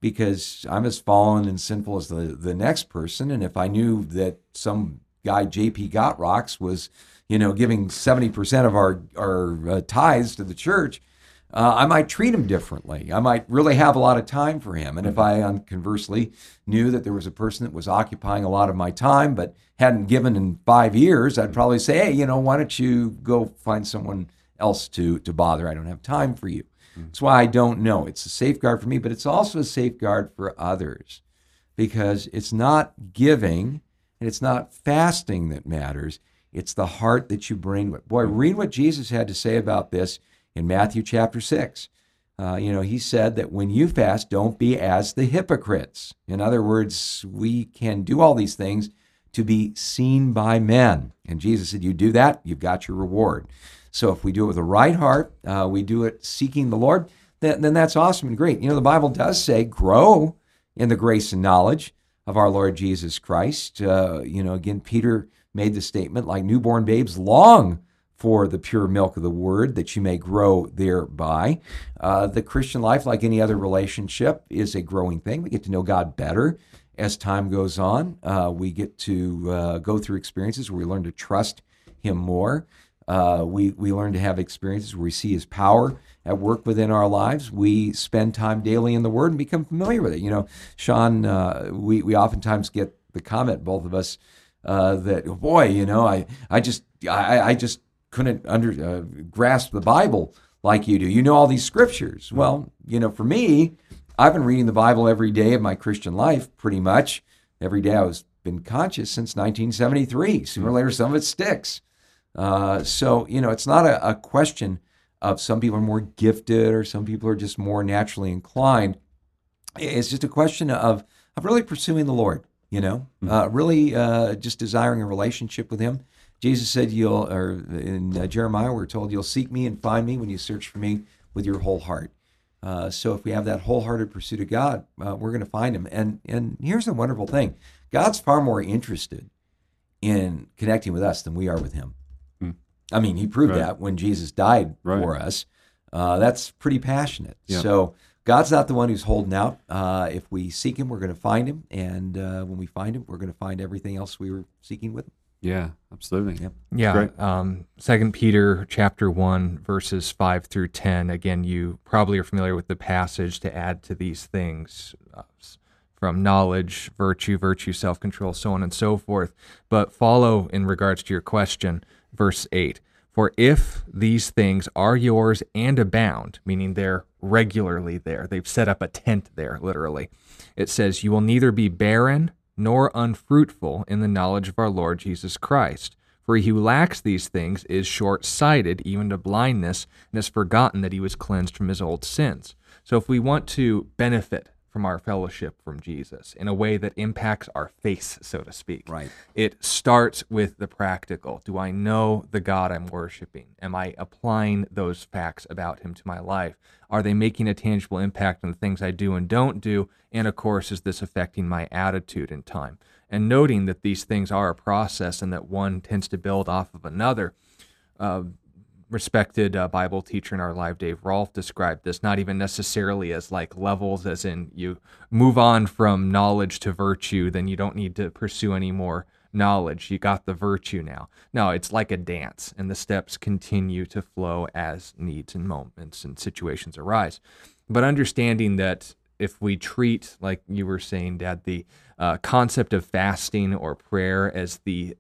[SPEAKER 3] because i'm as fallen and sinful as the, the next person. And if i knew that some guy JP Got Rocks was, you know, giving 70% of our, our uh, tithes to the church, uh, I might treat him differently. I might really have a lot of time for him. And if I um, conversely knew that there was a person that was occupying a lot of my time but hadn't given in five years, I'd probably say, hey, you know, why don't you go find someone else to, to bother? I don't have time for you. Mm-hmm. That's why I don't know. It's a safeguard for me, but it's also a safeguard for others because it's not giving and it's not fasting that matters, it's the heart that you bring. Boy, read what Jesus had to say about this in Matthew chapter 6. Uh, you know, he said that when you fast, don't be as the hypocrites. In other words, we can do all these things to be seen by men. And Jesus said, You do that, you've got your reward. So if we do it with the right heart, uh, we do it seeking the Lord, then, then that's awesome and great. You know, the Bible does say, grow in the grace and knowledge of our Lord Jesus Christ. Uh, you know, again, Peter made the statement like newborn babes long for the pure milk of the word that you may grow thereby. Uh, the Christian life, like any other relationship, is a growing thing. We get to know God better as time goes on. Uh, we get to uh, go through experiences where we learn to trust Him more. Uh, we we learn to have experiences where we see His power at work within our lives. We spend time daily in the Word and become familiar with it. You know, Sean, uh, we we oftentimes get the comment, both of us, uh, that boy, you know, I I just I, I just couldn't under uh, grasp the Bible like you do. You know all these scriptures. Well, you know, for me, I've been reading the Bible every day of my Christian life, pretty much every day. I was been conscious since 1973. Sooner or later, some of it sticks. Uh, so you know, it's not a, a question of some people are more gifted or some people are just more naturally inclined. It's just a question of of really pursuing the Lord. You know,
[SPEAKER 1] Mm-hmm.
[SPEAKER 3] uh, really uh, just desiring a relationship with Him. Jesus said, "You'll," or in uh, Jeremiah, we're told, "You'll seek me and find me when you search for me with your whole heart." Uh, so, if we have that wholehearted pursuit of God, uh, we're going to find Him. And and here's the wonderful thing: God's far more interested in connecting with us than we are with Him. I mean, He proved
[SPEAKER 1] Right.
[SPEAKER 3] that when Jesus died
[SPEAKER 1] Right.
[SPEAKER 3] for us. Uh, that's pretty passionate.
[SPEAKER 1] Yeah.
[SPEAKER 3] So. God's not the one who's holding out. Uh, if we seek Him, we're going to find Him, and uh, when we find Him, we're going to find everything else we were seeking with Him.
[SPEAKER 1] Yeah, absolutely.
[SPEAKER 3] Yep.
[SPEAKER 2] Yeah. Um, Second Peter chapter one verses five through ten. Again, you probably are familiar with the passage to add to these things uh, from knowledge, virtue, virtue, self control, so on and so forth. But follow in regards to your question, verse eight. For if these things are yours and abound, meaning they're regularly there, they've set up a tent there, literally. It says, You will neither be barren nor unfruitful in the knowledge of our Lord Jesus Christ. For he who lacks these things is short sighted, even to blindness, and has forgotten that he was cleansed from his old sins. So, if we want to benefit from our fellowship from Jesus in a way that impacts our face, so to speak,
[SPEAKER 3] Right.
[SPEAKER 2] it starts with the practical. Do I know the God I'm worshiping? Am I applying those facts about him to my life? Are they making a tangible impact on the things I do and don't do? And of course, is this affecting my attitude in time? And noting that these things are a process and that one tends to build off of another. Uh, respected uh, Bible teacher in our live, Dave Rolph, described this not even necessarily as like levels, as in you move on from knowledge to virtue, then you don't need to pursue any more knowledge. You got the virtue now. No, it's like a dance, and the steps continue to flow as needs and moments and situations arise. But understanding that if we treat, like you were saying, Dad, the uh, concept of fasting or prayer as the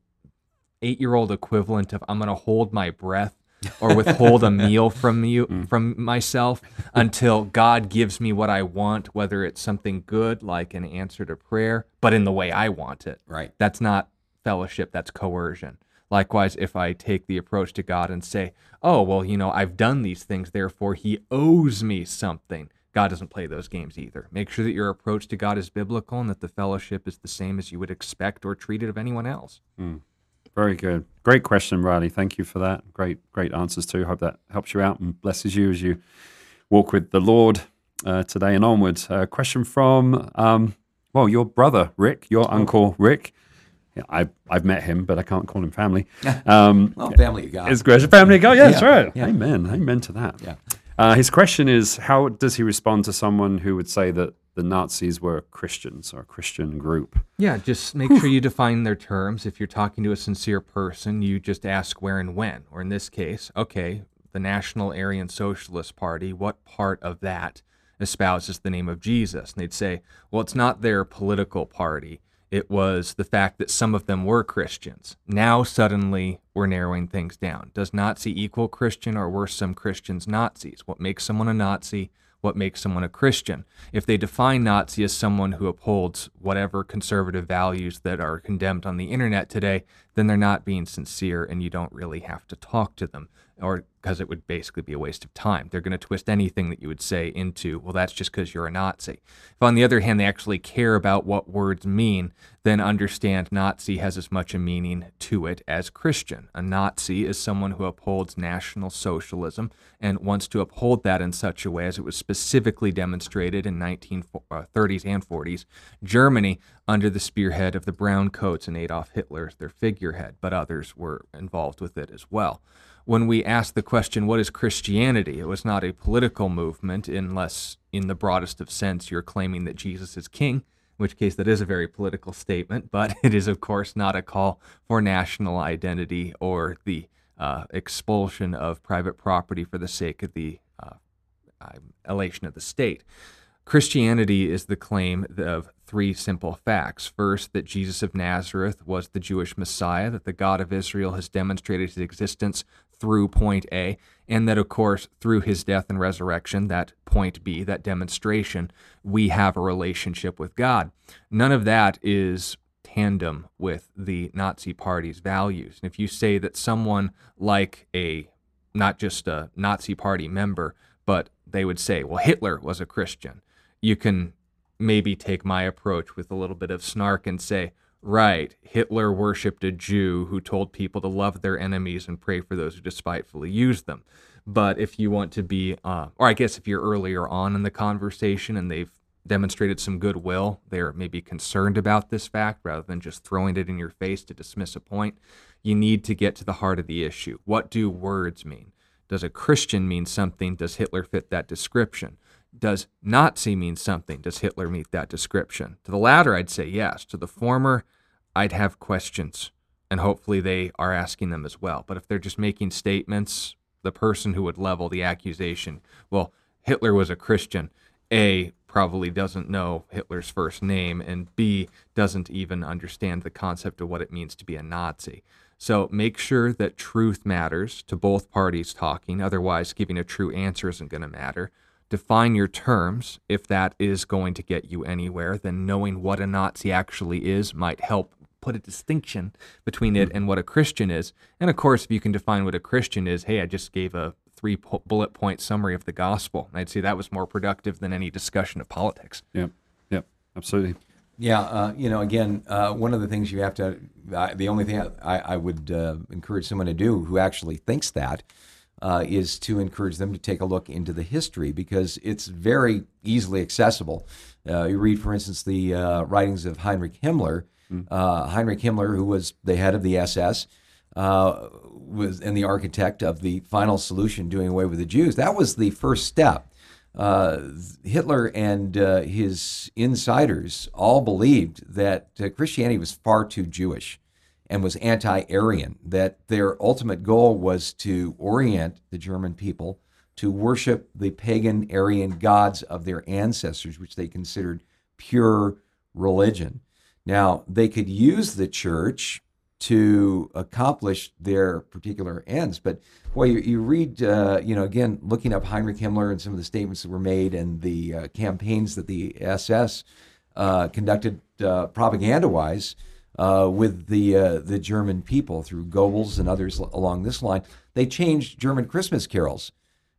[SPEAKER 2] eight year old equivalent of I'm going to hold my breath or withhold a meal from you mm. from myself until God gives me what I want, whether it's something good like an answer to prayer, but in the way I want it.
[SPEAKER 3] Right.
[SPEAKER 2] That's not fellowship, that's coercion. Likewise, if I take the approach to God and say, oh, well, you know, I've done these things, therefore he owes me something. God doesn't play those games either. Make sure that your approach to God is biblical and that the fellowship is the same as you would expect or treat it of anyone else. Mm.
[SPEAKER 1] Very good. Great question, Riley. Thank you for that. Great, great answers too. Hope that helps you out and blesses you as you walk with the Lord uh, today and onwards. Uh, question from, um, well, your brother Rick, your uncle Rick. Yeah, I, I've met him, but I can't call him family. Um,
[SPEAKER 3] Well, family you got.
[SPEAKER 1] his great family go. Yeah, that's right.
[SPEAKER 3] yeah.
[SPEAKER 1] Amen. Amen to that.
[SPEAKER 3] Yeah.
[SPEAKER 1] Uh, his question is How does he respond to someone who would say that the Nazis were Christians or a Christian group?
[SPEAKER 2] Yeah, just make sure you define their terms. If you're talking to a sincere person, you just ask where and when. Or in this case, okay, the National Aryan Socialist Party, what part of that espouses the name of Jesus? And they'd say, well, it's not their political party. It was the fact that some of them were Christians. Now, suddenly, we're narrowing things down. Does Nazi equal Christian, or were some Christians Nazis? What makes someone a Nazi? What makes someone a Christian. If they define Nazi as someone who upholds whatever conservative values that are condemned on the internet today, then they're not being sincere and you don't really have to talk to them or because it would basically be a waste of time. They're going to twist anything that you would say into, well, that's just because you're a Nazi. If, on the other hand, they actually care about what words mean, then understand Nazi has as much a meaning to it as Christian. A Nazi is someone who upholds National Socialism and wants to uphold that in such a way as it was specifically demonstrated in 1930s uh, and 40s Germany under the spearhead of the Brown Coats and Adolf Hitler their figurehead, but others were involved with it as well when we asked the question, what is Christianity? It was not a political movement, unless, in the broadest of sense, you're claiming that Jesus is king, in which case that is a very political statement, but it is, of course, not a call for national identity or the uh, expulsion of private property for the sake of the uh, elation of the state. Christianity is the claim of three simple facts. First, that Jesus of Nazareth was the Jewish Messiah, that the God of Israel has demonstrated his existence through point A, and that, of course, through his death and resurrection, that point B, that demonstration, we have a relationship with God. None of that is tandem with the Nazi Party's values. And if you say that someone like a not just a Nazi Party member, but they would say, well, Hitler was a Christian, you can maybe take my approach with a little bit of snark and say, right, Hitler worshiped a Jew who told people to love their enemies and pray for those who despitefully use them. But if you want to be, uh, or I guess if you're earlier on in the conversation and they've demonstrated some goodwill, they're maybe concerned about this fact rather than just throwing it in your face to dismiss a point, you need to get to the heart of the issue. What do words mean? Does a Christian mean something? Does Hitler fit that description? Does Nazi mean something? Does Hitler meet that description? To the latter, I'd say yes. To the former, I'd have questions, and hopefully they are asking them as well. But if they're just making statements, the person who would level the accusation, well, Hitler was a Christian, A, probably doesn't know Hitler's first name, and B, doesn't even understand the concept of what it means to be a Nazi. So make sure that truth matters to both parties talking, otherwise, giving a true answer isn't going to matter define your terms if that is going to get you anywhere then knowing what a nazi actually is might help put a distinction between it and what a christian is. And of course if you can define what a christian is hey i just gave a three bullet point summary of the gospel. I'd say that was more productive than any discussion of politics.
[SPEAKER 1] Yeah yeah absolutely.
[SPEAKER 3] Yeah, uh, you know, again, uh, one of the things you have to, uh, the only thing I, I would uh, encourage someone to do who actually thinks that uh, is to encourage them to take a look into the history because it's very easily accessible. Uh, you read, for instance, the uh, writings of Heinrich Himmler. Mm. Heinrich Himmler, who was the head of the SS, uh, was and the architect of the final solution, doing away with the Jews. That was the first step. Uh, Hitler and uh, his insiders all believed that Christianity was far too Jewish and was anti Aryan, that their ultimate goal was to orient the German people to worship the pagan Aryan gods of their ancestors, which they considered pure religion. Now, they could use the church to accomplish their particular ends. But boy, you, you read, uh, you know, again, looking up Heinrich Himmler and some of the statements that were made and the uh, campaigns that the SS uh, conducted uh, propaganda wise uh, with the uh, the German people through Goebbels and others along this line. They changed German Christmas carols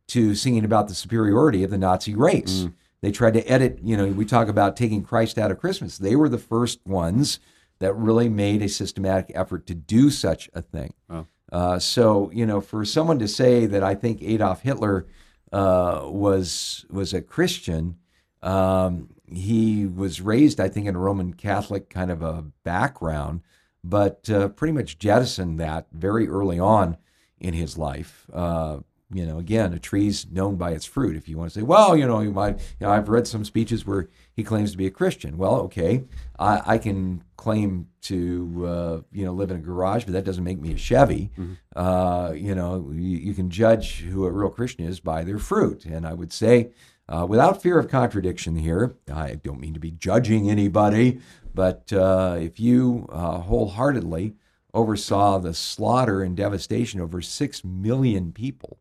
[SPEAKER 3] to singing about the superiority of the Nazi race. Mm. They tried to edit. You know, we talk about taking Christ out of Christmas. They were the first ones that really made a systematic effort to do such a thing. Oh. Uh, so you know, for someone to say that I think Adolf Hitler uh, was was a Christian. Um, he was raised, I think, in a Roman Catholic kind of a background, but uh, pretty much jettisoned that very early on in his life. Uh, you know, again, a tree's known by its fruit. If you want to say, well, you know, you might, you know, I've read some speeches where he claims to be a Christian. Well, okay, I, I can claim to, uh, you know, live in a garage, but that doesn't make me a Chevy. Mm-hmm. Uh, you know, you, you, can judge who a real Christian is by their fruit. And I would say, uh, without fear of contradiction here, I don't mean to be judging anybody, but uh, if you uh, wholeheartedly oversaw the slaughter and devastation over six million people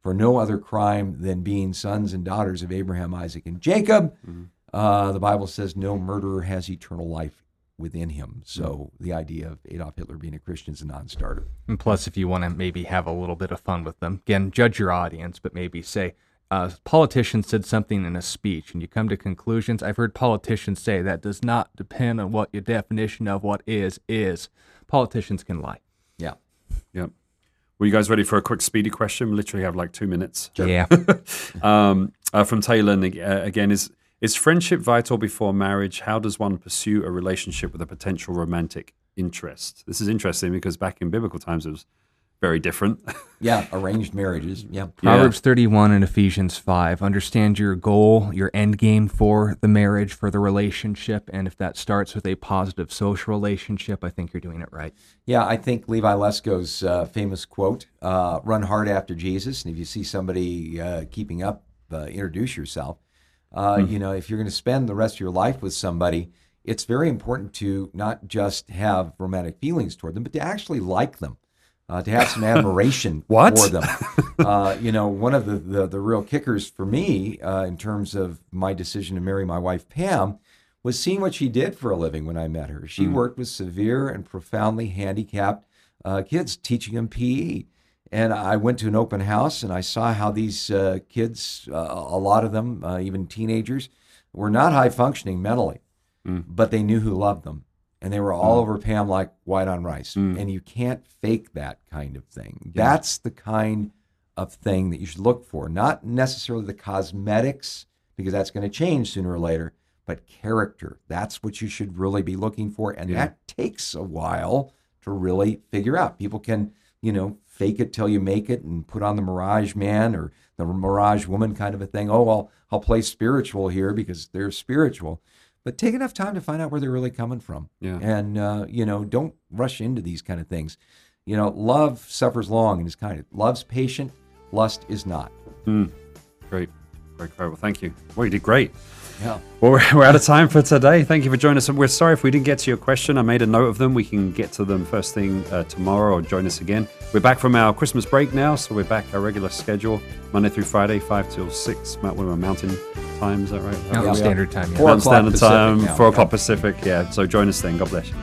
[SPEAKER 3] for no other crime than being sons and daughters of Abraham, Isaac, and Jacob, mm-hmm. Uh, the Bible says no murderer has eternal life within him. So mm-hmm. the idea of Adolf Hitler being a Christian is a non-starter.
[SPEAKER 2] And plus, if you want to maybe have a little bit of fun with them, again, judge your audience, but maybe say, a politician said something in a speech and you come to conclusions. I've heard politicians say that does not depend on what your definition of what is is. Politicians can lie.
[SPEAKER 3] Yeah.
[SPEAKER 1] Yep. Were you guys ready for a quick speedy question? We literally have like two minutes.
[SPEAKER 2] Sure. Yeah.
[SPEAKER 1] um, uh, from Taylor uh, again is is friendship vital before marriage? How does one pursue a relationship with a potential romantic interest? This is interesting because back in biblical times it was very different.
[SPEAKER 3] Yeah, arranged marriages. Yeah.
[SPEAKER 2] Proverbs 31 and Ephesians 5. Understand your goal, your end game for the marriage, for the relationship. And if that starts with a positive social relationship, I think you're doing it right.
[SPEAKER 3] Yeah, I think Levi Lusko's uh, famous quote uh, run hard after Jesus. And if you see somebody uh, keeping up, uh, introduce yourself. Uh, You know, if you're going to spend the rest of your life with somebody, it's very important to not just have romantic feelings toward them, but to actually like them. Uh, to have some admiration for them. Uh, you know, one of the, the, the real kickers for me uh, in terms of my decision to marry my wife, Pam, was seeing what she did for a living when I met her. She worked with severe and profoundly handicapped uh, kids, teaching them PE. And I went to an open house and I saw how these uh, kids, uh, a lot of them, uh, even teenagers, were not high functioning mentally, but they knew who loved them. And they were all hmm. over Pam like white on rice. Hmm. And you can't fake that kind of thing. That's the kind of thing that you should look for, not necessarily the cosmetics, because that's going to change sooner or later, but character. That's what you should really be looking for. And that takes a while to really figure out. People can, you know, fake it till you make it and put on the Mirage Man or the Mirage Woman kind of a thing. Oh, I'll, I'll play spiritual here because they're spiritual. But take enough time to find out where they're really coming from.
[SPEAKER 1] Yeah.
[SPEAKER 3] And, uh, you know, don't rush into these kind of things. You know, love suffers long and is kind. Love's patient, lust is not.
[SPEAKER 1] great. Great, great. Well, thank you. Well, you did great.
[SPEAKER 3] Yeah.
[SPEAKER 1] Well, we're, we're out of time for today. Thank you for joining us. We're sorry if we didn't get to your question. I made a note of them. We can get to them first thing uh, tomorrow or join us again. We're back from our Christmas break now, so we're back our regular schedule, Monday through Friday, 5 till 6. Mount William Mountain time, is that right?
[SPEAKER 2] Mountain
[SPEAKER 3] Yeah.
[SPEAKER 2] Standard Time. Yeah.
[SPEAKER 3] Four
[SPEAKER 1] Mountain
[SPEAKER 3] o'clock
[SPEAKER 1] Standard
[SPEAKER 3] Pacific
[SPEAKER 1] Time,
[SPEAKER 3] now.
[SPEAKER 1] 4 o'clock Pacific. Yeah, so join us then. God bless you.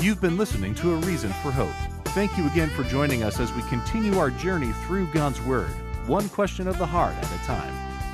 [SPEAKER 4] You've been listening to A Reason for Hope. Thank you again for joining us as we continue our journey through God's Word, one question of the heart at a time.